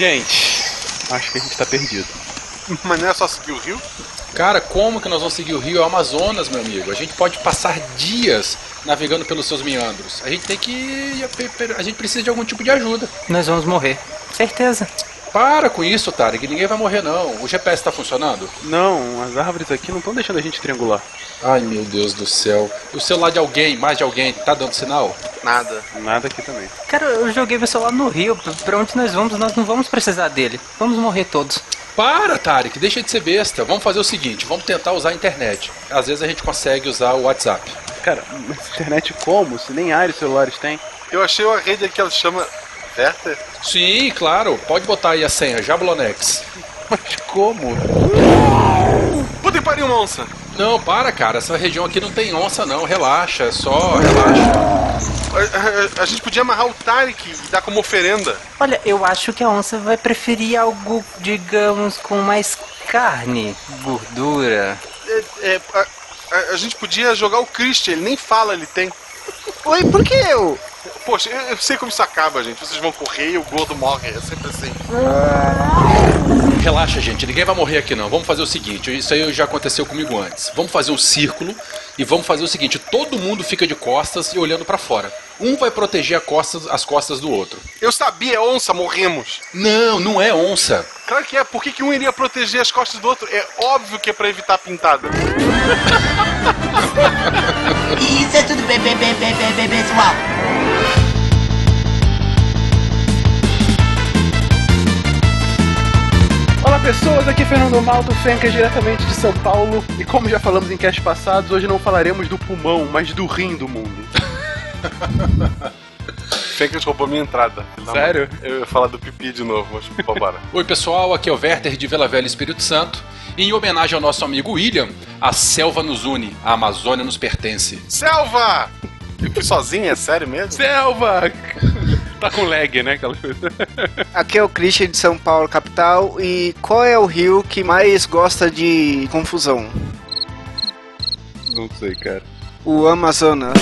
Gente, acho que a gente tá perdido. Mas não é só seguir o rio? Cara, como que nós vamos seguir o rio Amazonas, meu amigo? A gente pode passar dias navegando pelos seus meandros. A gente tem que. A gente precisa de algum tipo de ajuda. Nós vamos morrer. Certeza. Para com isso, Tarek. Ninguém vai morrer, não. O GPS tá funcionando? Não, as árvores aqui não estão deixando a gente triangular. Ai, meu Deus do céu. O celular de alguém, mais de alguém, tá dando sinal? Nada. Nada aqui também. Cara, eu joguei meu celular no rio. Pra onde nós vamos, nós não vamos precisar dele. Vamos morrer todos. Para, Tarek, deixa de ser besta. Vamos fazer o seguinte, vamos tentar usar a internet. Às vezes a gente consegue usar o WhatsApp. Cara, mas internet como? Se nem áreas celulares tem. Eu achei uma rede que ela chama Verter. Sim, claro. Pode botar aí a senha, Jablonex. Mas como? Puta que pariu, uma onça. Não, para, cara. Essa região aqui não tem onça, não. Relaxa, é só relaxa. A, a, a, gente podia amarrar o Tarek e dar como oferenda. Olha, eu acho que a onça vai preferir algo, digamos, com mais carne, gordura. É, é, a, a, gente podia jogar o Christian, ele nem fala, ele tem. Oi, por que eu? Poxa, eu, eu, sei como isso acaba, gente. Vocês vão correr e o gordo morre. É sempre assim. Relaxa, gente. Ninguém vai morrer aqui, não. Vamos fazer o seguinte. Isso aí já aconteceu comigo antes. Vamos fazer um círculo e vamos fazer o seguinte. Todo mundo fica de costas e olhando para fora. Um vai proteger costas, as costas do outro. Eu sabia, é onça, morremos. Não, não é onça. Claro que é. Por que, que um iria proteger as costas do outro? É óbvio que é pra evitar pintada. Isso é tudo bem, bem, bem, bem, bem, bem, pessoal. Pessoas, aqui é Fernando Malto Fenker, diretamente de São Paulo. E como já falamos em cast passados, hoje não falaremos do pulmão, mas do rim do mundo. Fencas roubou minha entrada. Sério? Eu ia falar do pipi de novo, mas roubaram. Oi pessoal, aqui é o Werther de Vila Velha Espírito Santo. E em homenagem ao nosso amigo William, a selva nos une, a Amazônia nos pertence. Selva! Eu fui sozinho, é sério mesmo? Selva! tá com lag, né? Aquelas coisas. Aqui é o Christian de São Paulo, capital. E qual é o rio que mais gosta de confusão? Não sei, cara. O Amazonas.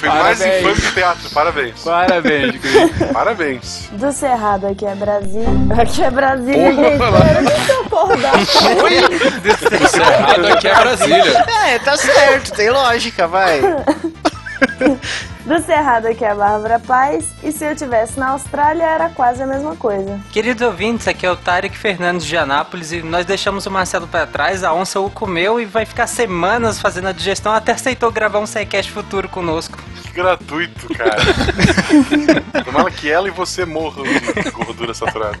Foi mais infame que teatro, parabéns. Parabéns, Parabéns. Do Cerrado aqui é Brasil. Aqui é Brasília, gente. Deixa eu acordar. Do Cerrado aqui é Brasília. É, tá certo, tem lógica, vai. Do Cerrado aqui é a Bárbara Paz. E se eu tivesse na Austrália, era quase a mesma coisa. Queridos ouvintes, aqui é o Tarek Fernandes de Anápolis e nós deixamos o Marcelo para trás, a onça o comeu e vai ficar semanas fazendo a digestão até aceitou gravar um SciCast futuro conosco. Que gratuito, cara. Tomara que ela e você morram de gordura saturada.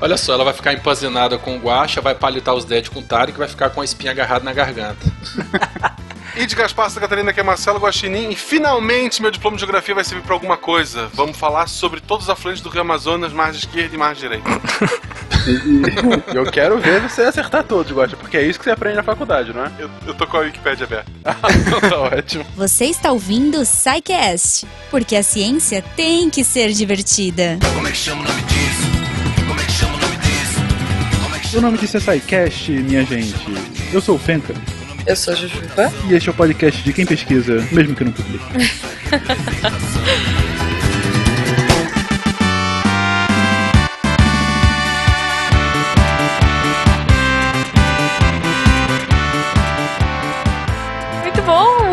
Olha só, ela vai ficar empanzinada com o guacha, vai palitar os dentes com o Tarek e vai ficar com a espinha agarrada na garganta. E de Gaspar Santa Catarina, que é Marcelo Guaxinim. E finalmente meu diploma de geografia vai servir para alguma coisa. Vamos falar sobre todos os afluentes do Rio Amazonas, mar esquerda e mar direita. E eu quero ver você acertar todos, Guaxa, porque é isso que você aprende na faculdade, não é? Eu, eu tô com a Wikipédia aberta. tá ótimo. Você está ouvindo o SciCast, porque a ciência tem que ser divertida. Como é que chama o nome disso? Como é que chama o nome disso? Como é que O nome disso é SciCast, minha gente. Eu sou o Fenka. Eu sou a Jujuba. E este é o podcast de quem pesquisa, mesmo que não publique.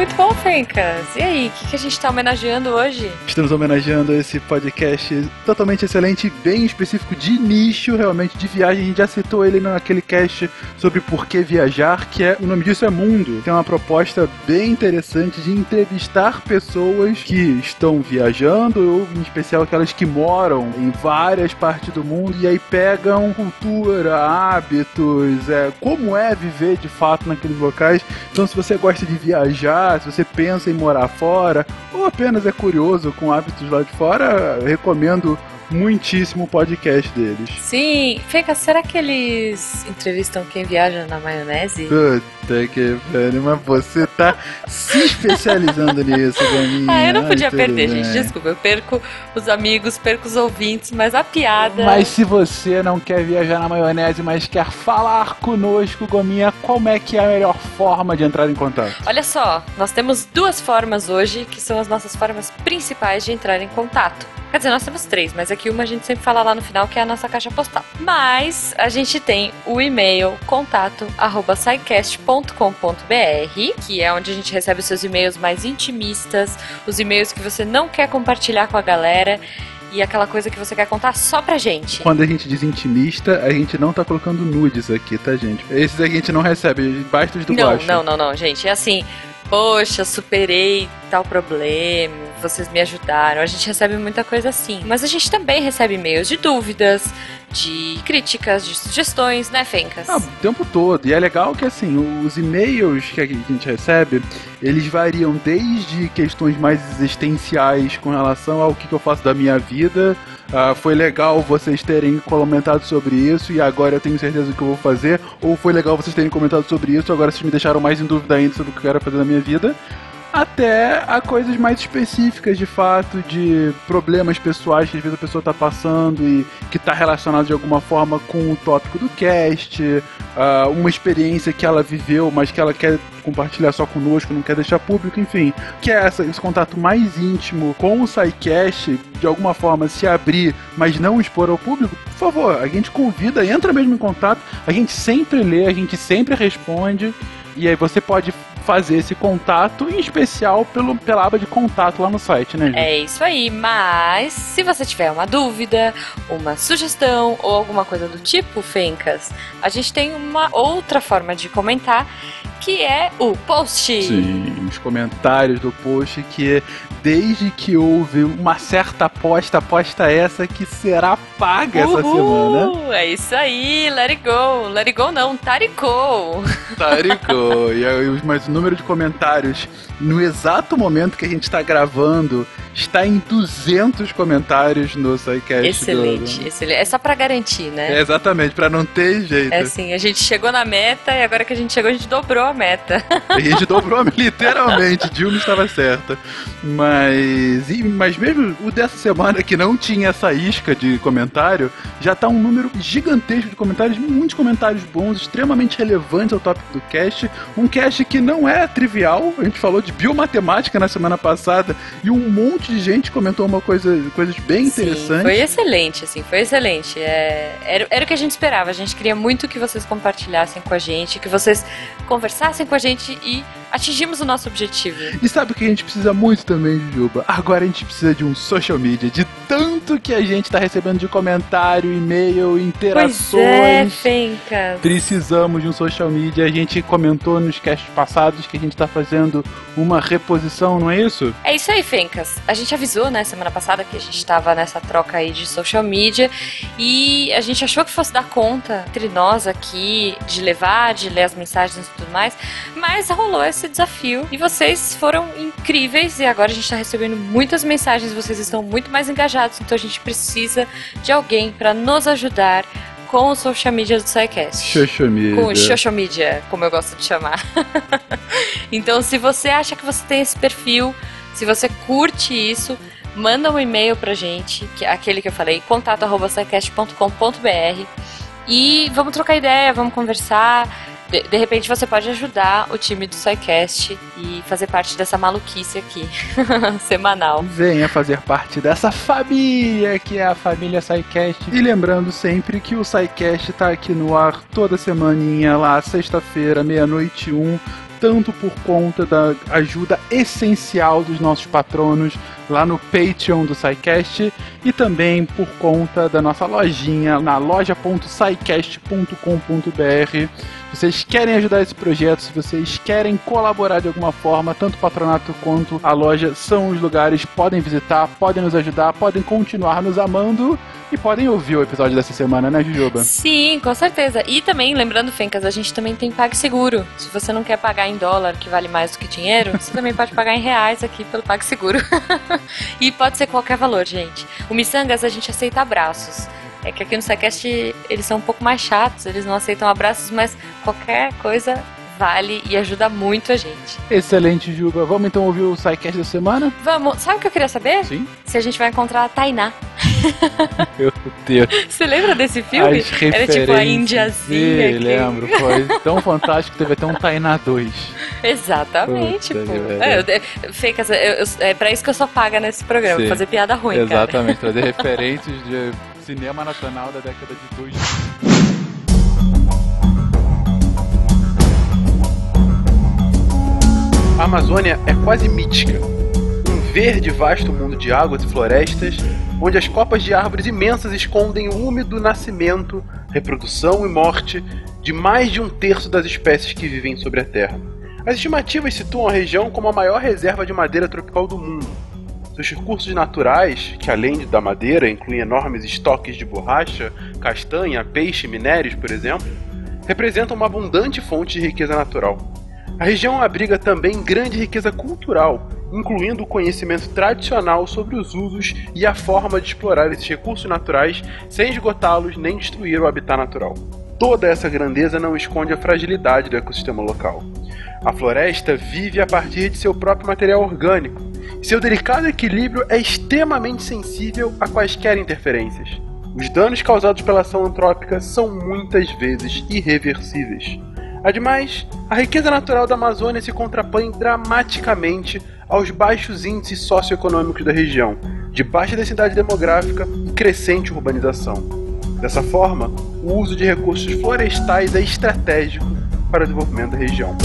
muito bom, Fencas. E aí, o que, que a gente tá homenageando hoje? Estamos homenageando esse podcast totalmente excelente, bem específico de nicho, realmente, de viagem. A gente já citou ele naquele cast sobre por que viajar, que é, o nome disso é Mundo. Tem uma proposta bem interessante de entrevistar pessoas que estão viajando, ou em especial aquelas que moram em várias partes do mundo, e aí pegam cultura, hábitos, é, como é viver de fato naqueles locais. Então, se você gosta de viajar, se você pensa em morar fora, ou apenas é curioso com hábitos lá de fora, recomendo muitíssimo o podcast deles. Sim, Fencas, será que eles entrevistam quem viaja na maionese? Uh, Puta que pariu, mas você tá se especializando nisso, Ganinha. Ah, eu não Ai, podia tudo perder, bem. gente. Desculpa, eu perco os amigos, perco os ouvintes, mas a piada. Mas se você não quer viajar na maionese, mas quer falar conosco, Gominha, como é que é a melhor forma de entrar em contato? Olha só, nós temos duas formas hoje, que são as nossas formas principais de entrar em contato. Quer dizer, nós temos três, mas aqui uma a gente sempre fala lá no final, que é a nossa caixa postal. Mas a gente tem o e-mail contato arroba scicast.com.br, que é onde a gente recebe os seus e-mails mais intimistas, os e-mails que você não quer compartilhar com a galera e aquela coisa que você quer contar só pra gente. Quando a gente diz intimista, a gente não tá colocando nudes aqui, tá, gente? Esses a gente não recebe, basta os do Não, Guaxa. não, não, não, gente. É assim, poxa, superei tal problema, vocês me ajudaram. A gente recebe muita coisa assim. Mas a gente também recebe e-mails de dúvidas, de críticas, de sugestões, né, Fencas? Ah, o tempo todo. E é legal que, assim, os e-mails que a gente recebe, eles variam desde questões mais existenciais com relação ao que, que eu faço da minha vida. Ah, foi legal vocês terem comentado sobre isso e agora eu tenho certeza do que eu vou fazer. Ou foi legal vocês terem comentado sobre isso, agora vocês me deixaram mais em dúvida ainda sobre o que eu quero fazer na minha vida. Até a coisas mais específicas, de fato, de problemas pessoais que às vezes a pessoa está passando e que está relacionado de alguma forma com o tópico do cast, ah, uma experiência que ela viveu, mas que ela quer compartilhar só conosco, não quer deixar público, enfim. Que é essa, esse contato mais íntimo com o SciCast, de alguma forma se abrir, mas não expor ao público, por favor, a gente convida, entra mesmo em contato, a gente sempre lê, a gente sempre responde, e aí você pode fazer esse contato, em especial pelo, pela aba de contato lá no site, né, gente? É isso aí, mas se você tiver uma dúvida, uma sugestão ou alguma coisa do tipo, Fencas, a gente tem uma outra forma de comentar que é o post. Sim, os comentários do post que desde que houve uma certa aposta, aposta essa que será paga essa semana. Uhul, É isso aí, let it go. Let it go não, taricou. Taricou. e aí, mas o número de comentários no exato momento que a gente está gravando está em 200 comentários no SciCast. Excelente, excelente. É só pra garantir, do- né? É, exatamente, pra não ter jeito. É assim, a gente chegou na meta e agora que a gente chegou, a gente dobrou a meta. A gente dobrou literalmente, Dilma estava certa. Mas, mas mesmo o dessa semana que não tinha essa isca de comentário, já tá um número gigantesco de comentários, muitos comentários bons, extremamente relevantes ao tópico do cast. Um cast que não é trivial, a gente falou de biomatemática na semana passada e um monte de gente comentou uma coisa, coisas bem interessantes. Foi excelente, assim, foi excelente. É, era, era o que a gente esperava. A gente queria muito que vocês compartilhassem com a gente, que vocês conversassem com a gente e atingimos o nosso objetivo. E sabe o que a gente precisa muito também, Juba? Agora a gente precisa de um social media, de tanto que a gente tá recebendo de comentário, e-mail, Pois é, interações. Fencas. Precisamos de um social media. A gente comentou nos casts passados que a gente tá fazendo uma reposição, não é isso? É isso aí, Fencas. A gente avisou, né, semana passada que a gente tava nessa troca aí de social media e a gente achou que fosse dar conta entre nós aqui de levar, de ler as mensagens e tudo mais, mas rolou esse desafio e vocês foram incríveis e agora a gente tá recebendo muitas mensagens, vocês estão muito mais engajados, então a gente precisa de alguém para nos ajudar com o social media do SciCast. Social media. Com o social media, como eu gosto de chamar. então, se você acha que você tem esse perfil, se você curte isso, manda um e-mail pra gente, que é aquele que eu falei, contato@scicast.com.br e vamos trocar ideia, vamos conversar. De, repente você pode ajudar o time do SciCast e fazer parte dessa maluquice aqui, semanal. Venha fazer parte dessa família que é a família SciCast. E lembrando sempre que o SciCast tá aqui no ar toda semaninha, lá sexta-feira, meia-noite um, tanto por conta da ajuda essencial dos nossos patronos lá no Patreon do SciCast e também por conta da nossa lojinha na loja.scicast.com.br. Se vocês querem ajudar esse projeto, se vocês querem colaborar de alguma forma, tanto o patronato quanto a loja são os lugares, podem visitar, podem nos ajudar, podem continuar nos amando e podem ouvir o episódio dessa semana, né, Jujuba? Sim, com certeza. E também, lembrando, Fencas, a gente também tem PagSeguro. Se você não quer pagar em dólar, que vale mais do que dinheiro, você também pode pagar em reais aqui pelo PagSeguro. e pode ser qualquer valor, gente. O Missangas, a gente aceita abraços. É que aqui no SciCast eles são um pouco mais chatos, eles não aceitam abraços, mas qualquer coisa vale e ajuda muito a gente. Excelente, Juba. Vamos então ouvir o SciCast da semana? Vamos, sabe o que eu queria saber? Sim. Se a gente vai encontrar a Tainá. Meu Deus. Você lembra desse filme? As Era tipo a. Indiazinha. Sim, que- lembro. Foi tão fantástico que teve até um Tainá 2. Exatamente, Puta pô. É, eu, é, eu- eu- é pra isso que eu sou paga nesse programa, Sim. fazer piada ruim, cara. Exatamente, trazer referências de cinema nacional da década de 2000. A Amazônia é quase mítica. Um verde vasto mundo de águas e florestas, onde as copas de árvores imensas escondem o úmido nascimento, reprodução e morte de mais de um terço das espécies que vivem sobre a Terra. As estimativas situam a região como a maior reserva de madeira tropical do mundo. Seus recursos naturais, que além da madeira incluem enormes estoques de borracha, castanha, peixe e minérios, por exemplo, representam uma abundante fonte de riqueza natural. A região abriga também grande riqueza cultural, incluindo o conhecimento tradicional sobre os usos e a forma de explorar esses recursos naturais sem esgotá-los nem destruir o habitat natural. Toda essa grandeza não esconde a fragilidade do ecossistema local. A floresta vive a partir de seu próprio material orgânico, e seu delicado equilíbrio é extremamente sensível a quaisquer interferências. Os danos causados pela ação antrópica são muitas vezes irreversíveis. Ademais, a riqueza natural da Amazônia se contrapõe dramaticamente aos baixos índices socioeconômicos da região, de baixa densidade demográfica e crescente urbanização. Dessa forma, o uso de recursos florestais é estratégico para o desenvolvimento da região.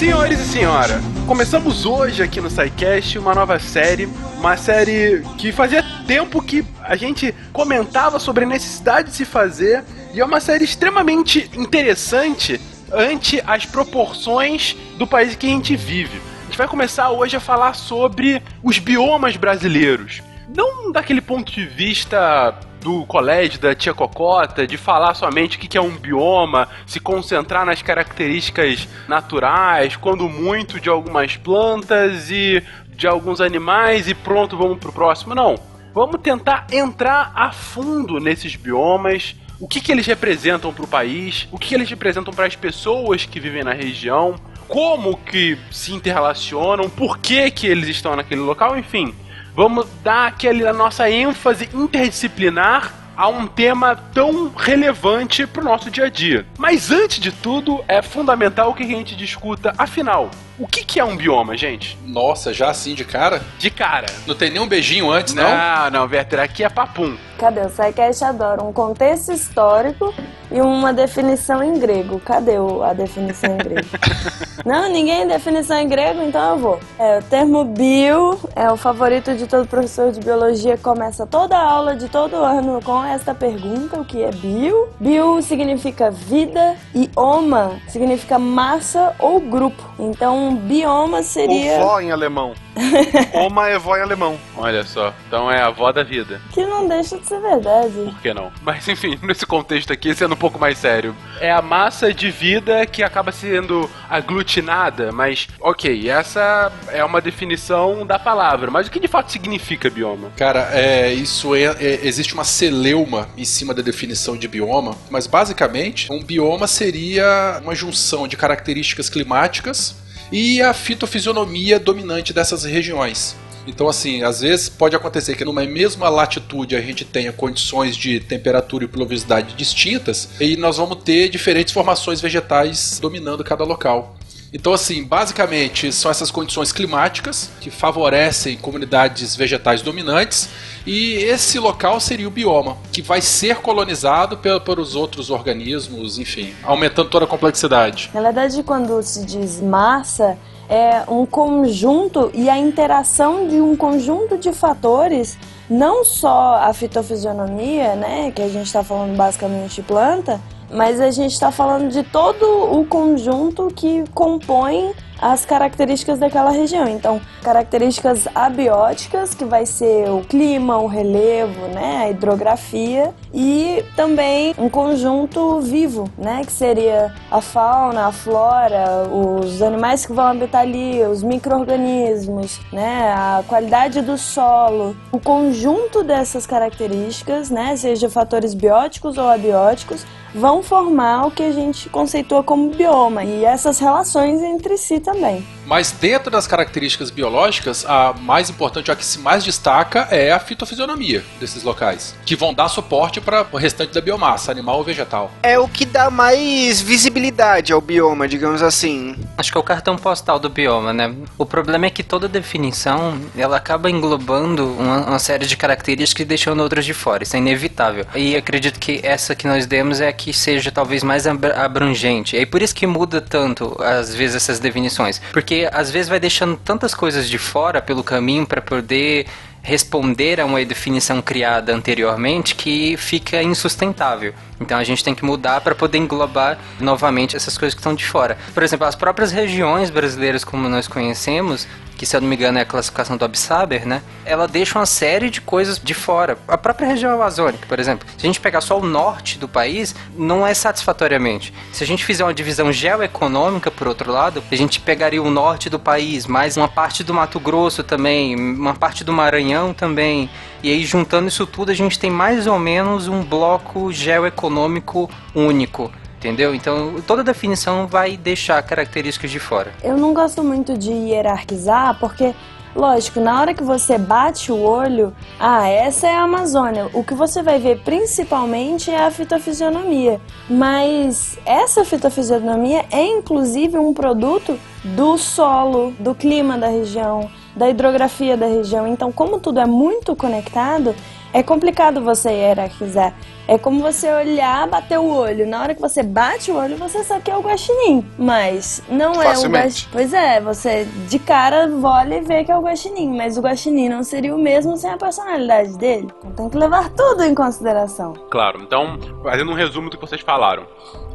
Senhores e senhora, começamos hoje aqui no SciCast uma nova série, uma série que fazia tempo que a gente comentava sobre a necessidade de se fazer, e é uma série extremamente interessante ante as proporções do país que a gente vive. A gente vai começar hoje a falar sobre os biomas brasileiros. Não daquele ponto de vista do colégio da tia Cocota, de falar somente o que é um bioma, se concentrar nas características naturais, quando muito de algumas plantas e de alguns animais e pronto, vamos pro próximo. Não. Vamos tentar entrar a fundo nesses biomas, o que, que eles representam para o país, o que, que eles representam para as pessoas que vivem na região, como que se interrelacionam, por que, que eles estão naquele local, enfim. Vamos dar aquele a nossa ênfase interdisciplinar a um tema tão relevante para o nosso dia a dia. Mas antes de tudo, é fundamental que a gente discuta, afinal, o que, que é um bioma, gente? Nossa, já assim de cara? De cara. Não tem nenhum beijinho antes, não? Não, não, Werther, aqui é papum. Cadê? O SciCast adora um contexto histórico e uma definição em grego. Cadê o- a definição em grego? Não, ninguém definição em grego, então eu vou. É, o termo bio é o favorito de todo professor de biologia. Começa toda a aula de todo ano com esta pergunta: o que é bio? Bio significa vida e oma significa massa ou grupo. Então, bioma seria. Ou vó em alemão. Oma é vó em alemão. Olha só, então é a avó da vida. Que não deixa de ser verdade. Por que não? Mas enfim, nesse contexto aqui, sendo um pouco mais sério. É a massa de vida que acaba sendo aglutinada, mas ok, essa é uma definição da palavra. Mas o que de fato significa bioma? Cara, é, isso é, é- existe uma celeuma em cima da definição de bioma, mas basicamente um bioma seria uma junção de características climáticas e a fitofisionomia dominante dessas regiões. Então, assim, às vezes pode acontecer que numa mesma latitude a gente tenha condições de temperatura e pluviosidade distintas e nós vamos ter diferentes formações vegetais dominando cada local. Então, assim, basicamente são essas condições climáticas que favorecem comunidades vegetais dominantes e esse local seria o bioma, que vai ser colonizado pe- pelos outros organismos, enfim, aumentando toda a complexidade. Na verdade, quando se diz massa, é um conjunto e a interação de um conjunto de fatores, não só a fitofisionomia, né, que a gente está falando basicamente de planta, mas a gente está falando de todo o conjunto que compõe as características daquela região. Então, características abióticas, que vai ser o clima, o relevo, né, a hidrografia, e também um conjunto vivo, né, que seria a fauna, a flora, os animais que vão habitar ali, os micro-organismos, né, a qualidade do solo. O conjunto dessas características, né, seja fatores bióticos ou abióticos, vão formar o que a gente conceitua como bioma e essas relações entre si também. Mas dentro das características biológicas, a mais importante, a que se mais destaca é a fitofisionomia desses locais, que vão dar suporte para o restante da biomassa, animal ou vegetal. É o que dá mais visibilidade ao bioma, digamos assim. Acho que é o cartão postal do bioma, né? O problema é que toda definição ela acaba englobando uma, uma série de características e deixando outras de fora. Isso é inevitável. E acredito que essa que nós demos é a que seja talvez mais abra- abrangente. E é por isso que muda tanto, às vezes, essas definições. Porque às vezes vai deixando tantas coisas de fora pelo caminho para poder responder a uma definição criada anteriormente que fica insustentável. Então a gente tem que mudar para poder englobar novamente essas coisas que estão de fora. Por exemplo, as próprias regiões brasileiras como nós conhecemos, que se eu não me engano é a classificação do Absaber, né? Ela deixa uma série de coisas de fora. A própria região amazônica, por exemplo. Se a gente pegar só o norte do país, não é satisfatoriamente. Se a gente fizer uma divisão geoeconômica, por outro lado, a gente pegaria o norte do país, mais uma parte do Mato Grosso também, uma parte do Maranhão também. E aí, juntando isso tudo, a gente tem mais ou menos um bloco geoeconômico único. Entendeu? Então, toda definição vai deixar características de fora. Eu não gosto muito de hierarquizar, porque, lógico, na hora que você bate o olho, ah, essa é a Amazônia. O que você vai ver principalmente é a fitofisionomia. Mas essa fitofisionomia é inclusive um produto do solo, do clima da região, da hidrografia da região. Então, como tudo é muito conectado, é complicado você hierarquizar. É como você olhar, bater o olho. Na hora que você bate o olho, você sabe que é o guaxinim. Mas não é o Facilmente. guaxinim. Pois é, você de cara olha e vê que é o guaxinim. Mas o guaxinim não seria o mesmo sem a personalidade dele. Então tem que levar tudo em consideração. Claro, então, fazendo um resumo do que vocês falaram.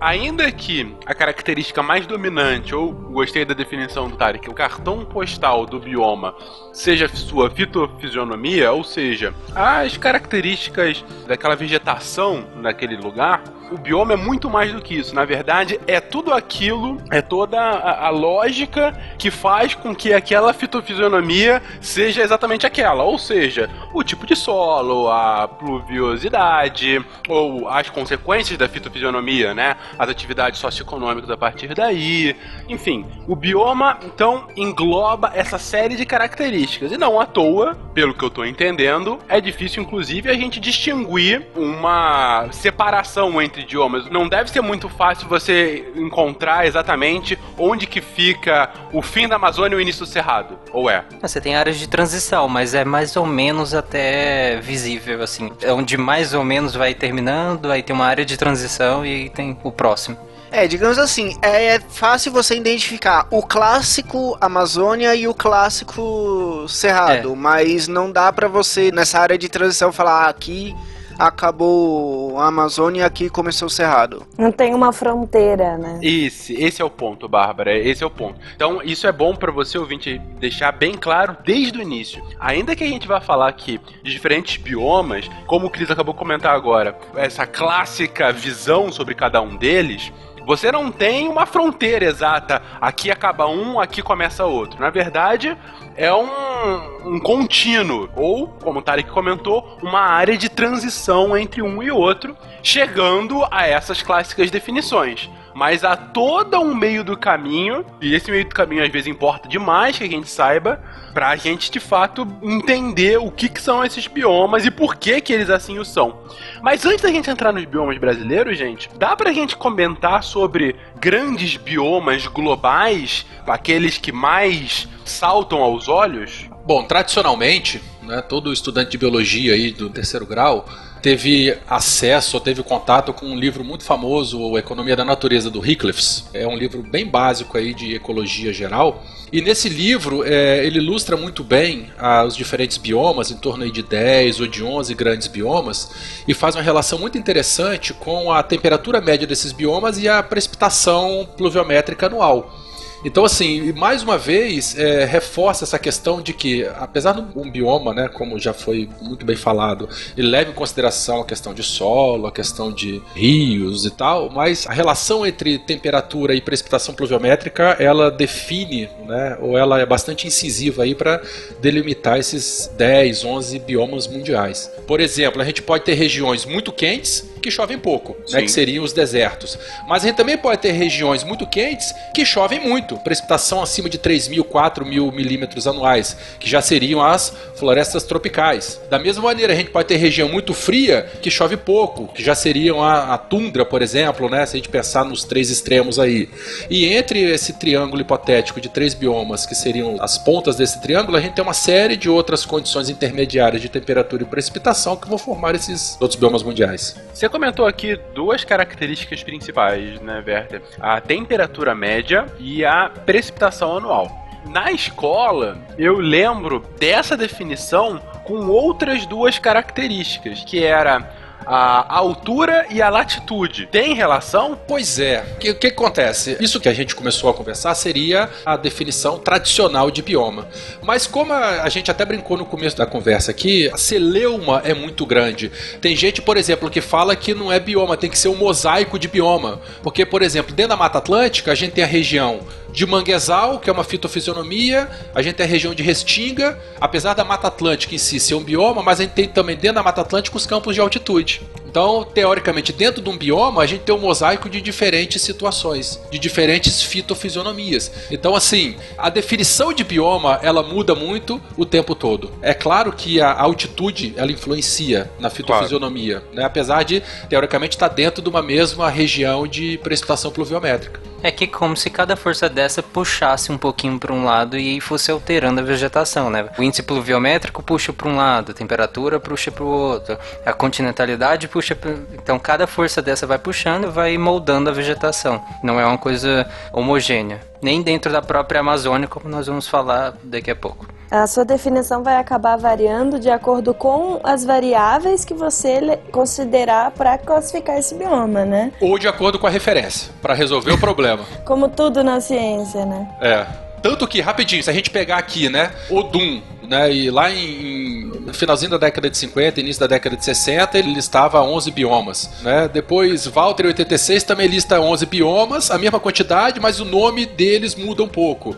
Ainda que a característica mais dominante, ou gostei da definição do Tarek, o cartão postal do bioma seja sua fitofisionomia, ou seja, as características daquela vegetação naquele lugar, o bioma é muito mais do que isso. Na verdade, é tudo aquilo, é toda a, a lógica que faz com que aquela fitofisionomia seja exatamente aquela. Ou seja, o tipo de solo, a pluviosidade, ou as consequências da fitofisionomia, né? As atividades socioeconômicas a partir daí. Enfim, o bioma, então, engloba essa série de características. E não à toa, pelo que eu tô entendendo, é difícil, inclusive, a gente distinguir uma separação entre idiomas. Não deve ser muito fácil você encontrar exatamente onde que fica o fim da Amazônia e o início do Cerrado. Ou é? Você tem áreas de transição, mas é mais ou menos até visível, assim. É onde mais ou menos vai terminando, aí tem uma área de transição e aí tem o próximo. É, digamos assim, é fácil você identificar o clássico Amazônia e o clássico Cerrado, mas não dá pra você, nessa área de transição, falar ah, aqui acabou a Amazônia e aqui começou o Cerrado. Não tem uma fronteira, né? Esse, esse é o ponto, Bárbara. Esse é o ponto. Então, isso é bom pra você, ouvinte, deixar bem claro desde o início. Ainda que a gente vá falar aqui de diferentes biomas, como o Cris acabou de comentar agora, essa clássica visão sobre cada um deles. Você não tem uma fronteira exata. Aqui acaba um, aqui começa outro. Na verdade, é um, um contínuo, ou, como o Tarek comentou, uma área de transição entre um e outro, chegando a essas clássicas definições. Mas há todo um meio do caminho, e esse meio do caminho às vezes importa demais que a gente saiba, pra gente de fato entender o que, que são esses biomas e por que, que eles assim o são. Mas antes da gente entrar nos biomas brasileiros, gente, dá pra gente comentar sobre grandes biomas globais, aqueles que mais saltam aos olhos? Bom, tradicionalmente, né, todo estudante de biologia aí do terceiro grau teve acesso ou teve contato com um livro muito famoso, o Economia da Natureza, do Hickliffs. É um livro bem básico aí de ecologia geral. E nesse livro é, ele ilustra muito bem ah, os diferentes biomas, em torno de 10 ou de 11 grandes biomas, e faz uma relação muito interessante com a temperatura média desses biomas e a precipitação pluviométrica anual. Então, assim, mais uma vez, é, reforça essa questão de que, apesar de um bioma, né, como já foi muito bem falado, ele leva em consideração a questão de solo, a questão de rios e tal, mas a relação entre temperatura e precipitação pluviométrica, ela define, né, ou ela é bastante incisiva aí para delimitar esses 10, 11 biomas mundiais. Por exemplo, a gente pode ter regiões muito quentes que chovem pouco, né, que seriam os desertos. Mas a gente também pode ter regiões muito quentes que chovem muito, precipitação acima de 3 mil, 4 mil milímetros anuais, que já seriam as florestas tropicais. Da mesma maneira, a gente pode ter região muito fria que chove pouco, que já seriam a, a tundra, por exemplo, né, se a gente pensar nos três extremos aí. E entre esse triângulo hipotético de três biomas, que seriam as pontas desse triângulo, a gente tem uma série de outras condições intermediárias de temperatura e precipitação que vão formar esses outros biomas mundiais. Você comentou aqui duas características principais, né, Werther? A temperatura média e a precipitação anual. Na escola, eu lembro dessa definição com outras duas características, que era a altura e a latitude. Tem relação? Pois é. O que, que acontece? Isso que a gente começou a conversar seria a definição tradicional de bioma. Mas como a, a gente até brincou no começo da conversa aqui, a celeuma é muito grande. Tem gente, por exemplo, que fala que não é bioma, tem que ser um mosaico de bioma. Porque, por exemplo, dentro da Mata Atlântica, a gente tem a região de manguezal, que é uma fitofisionomia, a gente tem a região de restinga, apesar da Mata Atlântica em si ser um bioma, mas a gente tem também dentro da Mata Atlântica os campos de altitude. Então, teoricamente, dentro de um bioma, a gente tem um mosaico de diferentes situações, de diferentes fitofisionomias. Então, assim, a definição de bioma, ela muda muito o tempo todo. É claro que a altitude, ela influencia na fitofisionomia, né? apesar de, teoricamente, estar dentro de uma mesma região de precipitação pluviométrica. É que como se cada força dessa puxasse um pouquinho para um lado e fosse alterando a vegetação, né? O índice pluviométrico puxa para um lado, a temperatura puxa para o outro, a continentalidade puxa pra... Então cada força dessa vai puxando e vai moldando a vegetação. Não é uma coisa homogênea. Nem dentro da própria Amazônia, como nós vamos falar daqui a pouco. A sua definição vai acabar variando de acordo com as variáveis que você considerar para classificar esse bioma, né? Ou de acordo com a referência, para resolver o problema. Como tudo na ciência, né? É. Tanto que, rapidinho, se a gente pegar aqui, né, Odum, né, e lá em, no finalzinho da década de 50, início da década de 60, ele listava 11 biomas, né? Depois, Walter, em 86, também lista 11 biomas, a mesma quantidade, mas o nome deles muda um pouco.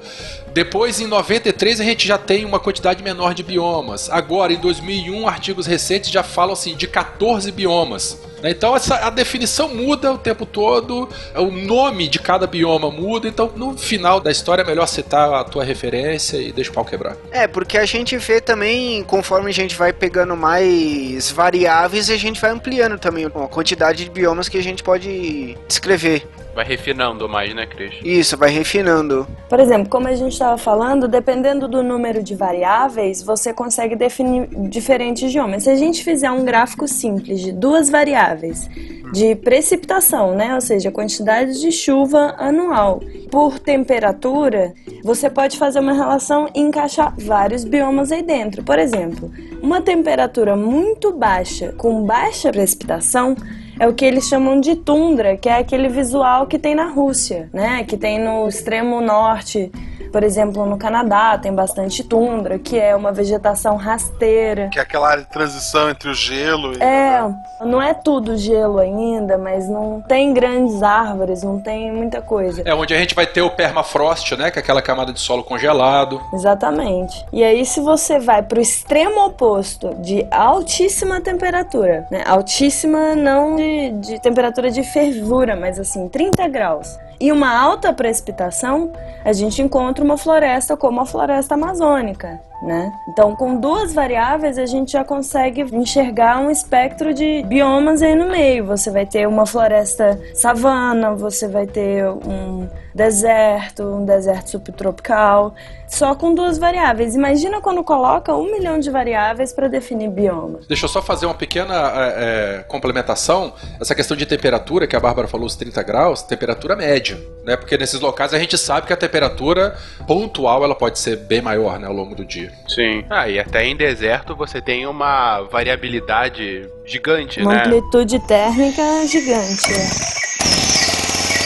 Depois, em 93, a gente já tem uma quantidade menor de biomas. Agora, em 2001, artigos recentes já falam assim de 14 biomas. né? Então essa, a definição muda o tempo todo, o nome de cada bioma muda, então no final da história é melhor citar a tua referência e deixa o pau quebrar. É, porque a gente vê também, conforme a gente vai pegando mais variáveis, a gente vai ampliando também a quantidade de biomas que a gente pode descrever. Vai refinando mais, né, Cris? Isso, vai refinando. Por exemplo, como a gente estava falando, dependendo do número de variáveis, você consegue definir diferentes biomas. Se a gente fizer um gráfico simples de duas variáveis, de precipitação, né, ou seja, a quantidade de chuva anual por temperatura, você pode fazer uma relação e encaixar vários biomas aí dentro. Por exemplo, uma temperatura muito baixa com baixa precipitação é o que eles chamam de tundra, que é aquele visual que tem na Rússia, né? Que tem no extremo norte, por exemplo, no Canadá, tem bastante tundra, que é uma vegetação rasteira. Que é aquela área de transição entre o gelo e. É, não é tudo gelo ainda, mas não tem grandes árvores, não tem muita coisa. É onde a gente vai ter o permafrost, né, que é aquela camada de solo congelado. Exatamente. E aí, se você vai para o extremo oposto de altíssima temperatura, né? Altíssima não de, de temperatura de fervura, mas assim, 30 graus. E uma alta precipitação, a gente encontra uma floresta como a floresta amazônica, né? Então, com duas variáveis, a gente já consegue enxergar um espectro de biomas aí no meio. Você vai ter uma floresta savana, você vai ter um deserto, um deserto subtropical, só com duas variáveis. Imagina quando coloca um milhão de variáveis para definir bioma. Deixa eu só fazer uma pequena é, é, complementação. Essa questão de temperatura, que a Bárbara falou, os 30 graus, temperatura média, né? Porque nesses locais a gente sabe que a temperatura pontual ela pode ser bem maior, né, ao longo do dia. Sim. Ah, e até em deserto você tem uma variabilidade gigante, Uma né? amplitude térmica gigante.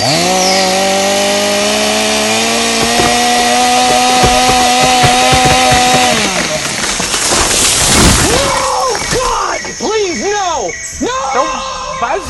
é.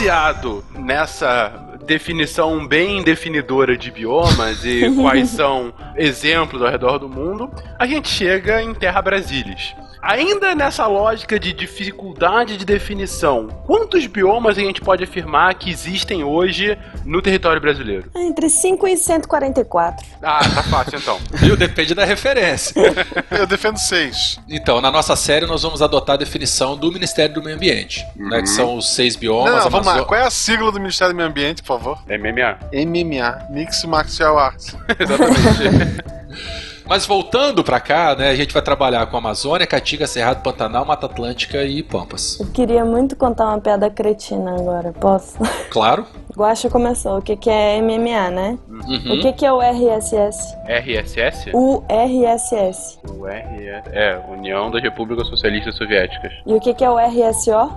Baseado nessa definição bem definidora de biomas e quais são exemplos ao redor do mundo, a gente chega em Terra Brasilis. Ainda nessa lógica de dificuldade de definição, quantos biomas a gente pode afirmar que existem hoje no território brasileiro? Entre 5 e 144. Ah, tá fácil então. Viu? Depende da referência. Eu defendo seis. Então, na nossa série, nós vamos adotar a definição do Ministério do Meio Ambiente, né, que são os seis biomas. Não, não, vamos lá. Qual é a sigla do Ministério do Meio Ambiente, por favor? MMA. MMA. Mix Martial Arts. Mas voltando pra cá, né, a gente vai trabalhar com Amazônia, Caatinga, Cerrado, Pantanal, Mata Atlântica e Pampas. Eu queria muito contar uma piada cretina agora, posso? Claro. Guaxa começou. O que, que é MMA, né? Uhum. O que, que é o RSS? RSS? O RSS. O RS. É, União das Repúblicas Socialistas Soviéticas. E o que, que é o RSO?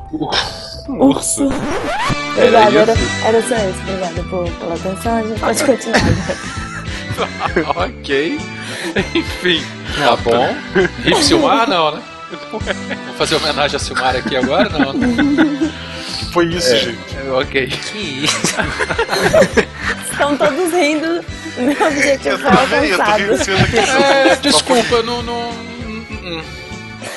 Urso. Obrigada, Era era, era só isso. Obrigada por, pela atenção. A gente pode continuar. ok. Enfim. Tá bom. E Silmar, não, né? Vamos fazer homenagem a Silmar aqui agora? Não, né? Foi isso, É, gente. Ok. Que isso? Estão todos rindo. Meu objetivo Eu foi também, eu tô alcançado. É, desculpa, não, não, hum,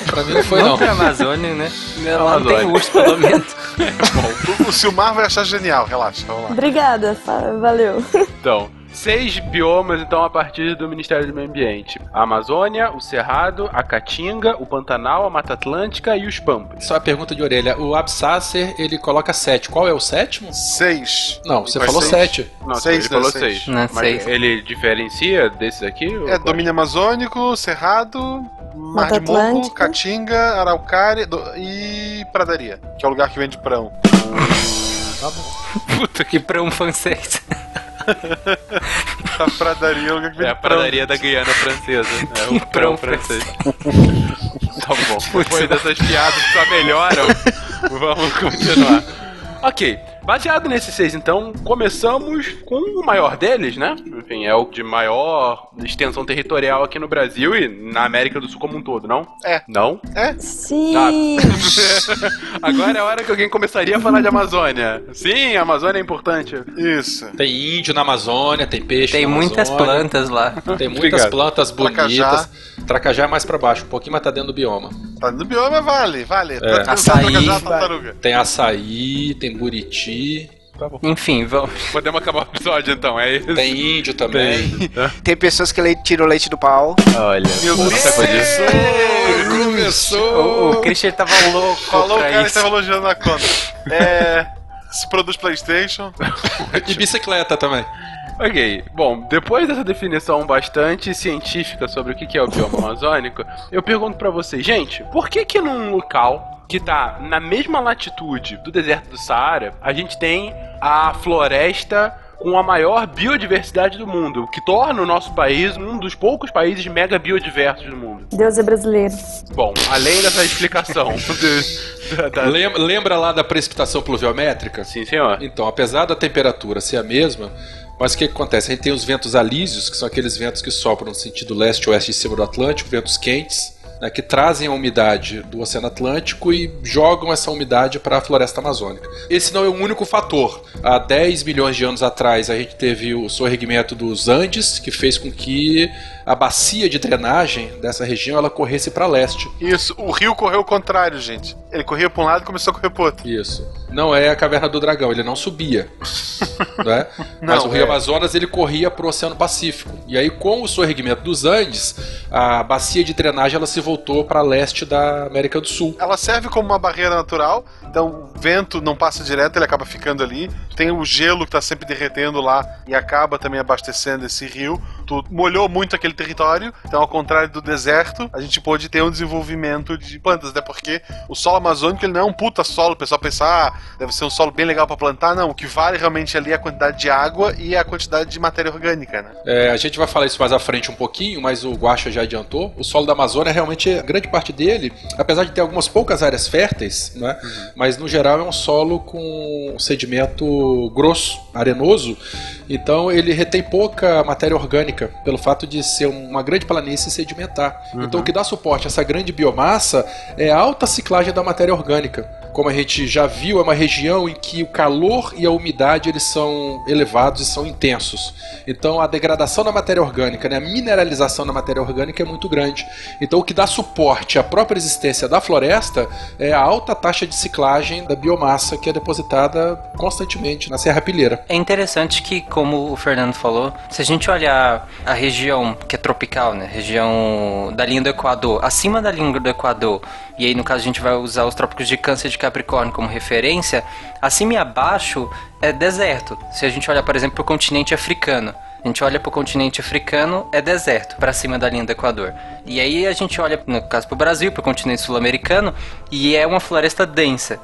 Pra mim não foi não. Vamos pra Amazônia, né? Não Amazônia. tem urso, pelo menos. O, o Silmar vai achar genial, relaxa, vamos lá. Obrigada, valeu. Então, seis biomas então a partir do Ministério do Meio Ambiente: a Amazônia, o Cerrado, a Caatinga, o Pantanal, a Mata Atlântica e os Pampas. Só a pergunta de orelha. O Absasser, ele coloca sete. Qual é o sétimo? Seis. Não, você falou seis. sete. Não, Seis, ele falou seis. seis. Não, Mas seis. ele diferencia desses aqui? É domínio amazônico, cerrado, Mar Mata de Morro, Atlântica. Caatinga, Araucária do- e Pradaria, que é o lugar que vende prão. Puta Que um francês. A Pradaria é É a pradaria da Guiana Francesa. É o Prão francês. tá bom. Depois dessas piadas só melhoram, vamos continuar. Ok. Baseado nesses seis, então, começamos com o maior deles, né? Enfim, é o de maior extensão territorial aqui no Brasil e na América do Sul como um todo, não? É. Não? Sim. Agora é a hora que alguém começaria a falar de Amazônia. Sim, a Amazônia é importante. Isso. Tem índio na Amazônia, tem peixe Tem na muitas Amazônia, plantas lá. Tem muitas Obrigado. plantas bonitas. Tracajá. Tracajá. é mais pra baixo, um pouquinho mais tá dentro do bioma. Tá no bioma, vale, vale. Tá Tanto Açaí. Tracajá, tartaruga. Tem açaí, tem buriti, Enfim, vamos. Podemos acabar o episódio então, é isso? tem índio também. Tem pessoas que tiram leite do pau. Olha. Meu Deus. Começou! O, o Christian tava louco Falou o cara que tava elogiando na conta. É. Se produz Playstation. E bicicleta também. Ok, bom, depois dessa definição bastante científica sobre o que que é o bioma amazônico, eu pergunto pra vocês, gente, por que que num local que tá na mesma latitude do deserto do Saara, a gente tem a floresta com a maior biodiversidade do mundo, o que torna o nosso país um dos poucos países mega biodiversos do mundo? Deus é brasileiro. Bom, além dessa explicação de- da- da- Lem- Lembra lá da precipitação pluviométrica? Sim, senhor. Então, apesar da temperatura ser a mesma, mas o que, que acontece? A gente tem os ventos alísios, que são aqueles ventos que sopram no sentido leste-oeste em cima do Atlântico, ventos quentes, né, que trazem a umidade do Oceano Atlântico e jogam essa umidade para a floresta amazônica. Esse não é o único fator. Há 10 milhões de anos atrás, a gente teve o sorregimento dos Andes, que fez com que a bacia de drenagem dessa região ela corresse para leste. Isso, o rio correu o contrário, gente. Ele corria pra um lado e começou a correr pro outro. Isso. Não é a caverna do dragão, ele não subia. né? Mas Não, o Rio é. Amazonas ele corria para o Oceano Pacífico. E aí, com o sorregimento dos Andes, a bacia de drenagem ela se voltou para leste da América do Sul. Ela serve como uma barreira natural, então o vento não passa direto, ele acaba ficando ali. Tem o gelo que tá sempre derretendo lá e acaba também abastecendo esse rio. Tu molhou muito aquele território, então ao contrário do deserto, a gente pôde ter um desenvolvimento de plantas, até porque o solo amazônico ele não é um puta solo, o pessoal pensa, ah, deve ser um solo bem legal para plantar. Não, o que vale realmente ali é a quantidade de água e a quantidade de matéria orgânica, né? É, a gente vai falar isso mais à frente um pouquinho, mas o Guaxa já adiantou. O solo da Amazônia, realmente, grande parte dele, apesar de ter algumas poucas áreas férteis, né, mas no geral é um solo com sedimento grosso, arenoso, então ele retém pouca matéria orgânica, pelo fato de ser uma grande planície sedimentar. Então o que dá suporte a essa grande biomassa é a alta ciclagem da matéria orgânica. Como a gente já viu, é uma região em que o calor e a umidade eles são elevados e são intensos. Então a degradação da matéria orgânica, né, a mineralização da matéria orgânica é muito grande. Então o que dá suporte à própria existência da floresta é a alta taxa de ciclagem da biomassa que é depositada constantemente na Serra Pilheira. É interessante que, como o Fernando falou, se a gente olhar a região que é tropical, né, região da linha do Equador, acima da linha do Equador, e aí no caso a gente vai usar os trópicos de Câncer de Capricórnio como referência, acima e abaixo é deserto. Se a gente olhar, por exemplo, para o continente africano, a gente olha para o continente africano, é deserto, para cima da linha do Equador. E aí a gente olha, no caso, para o Brasil, para o continente sul-americano, e é uma floresta densa.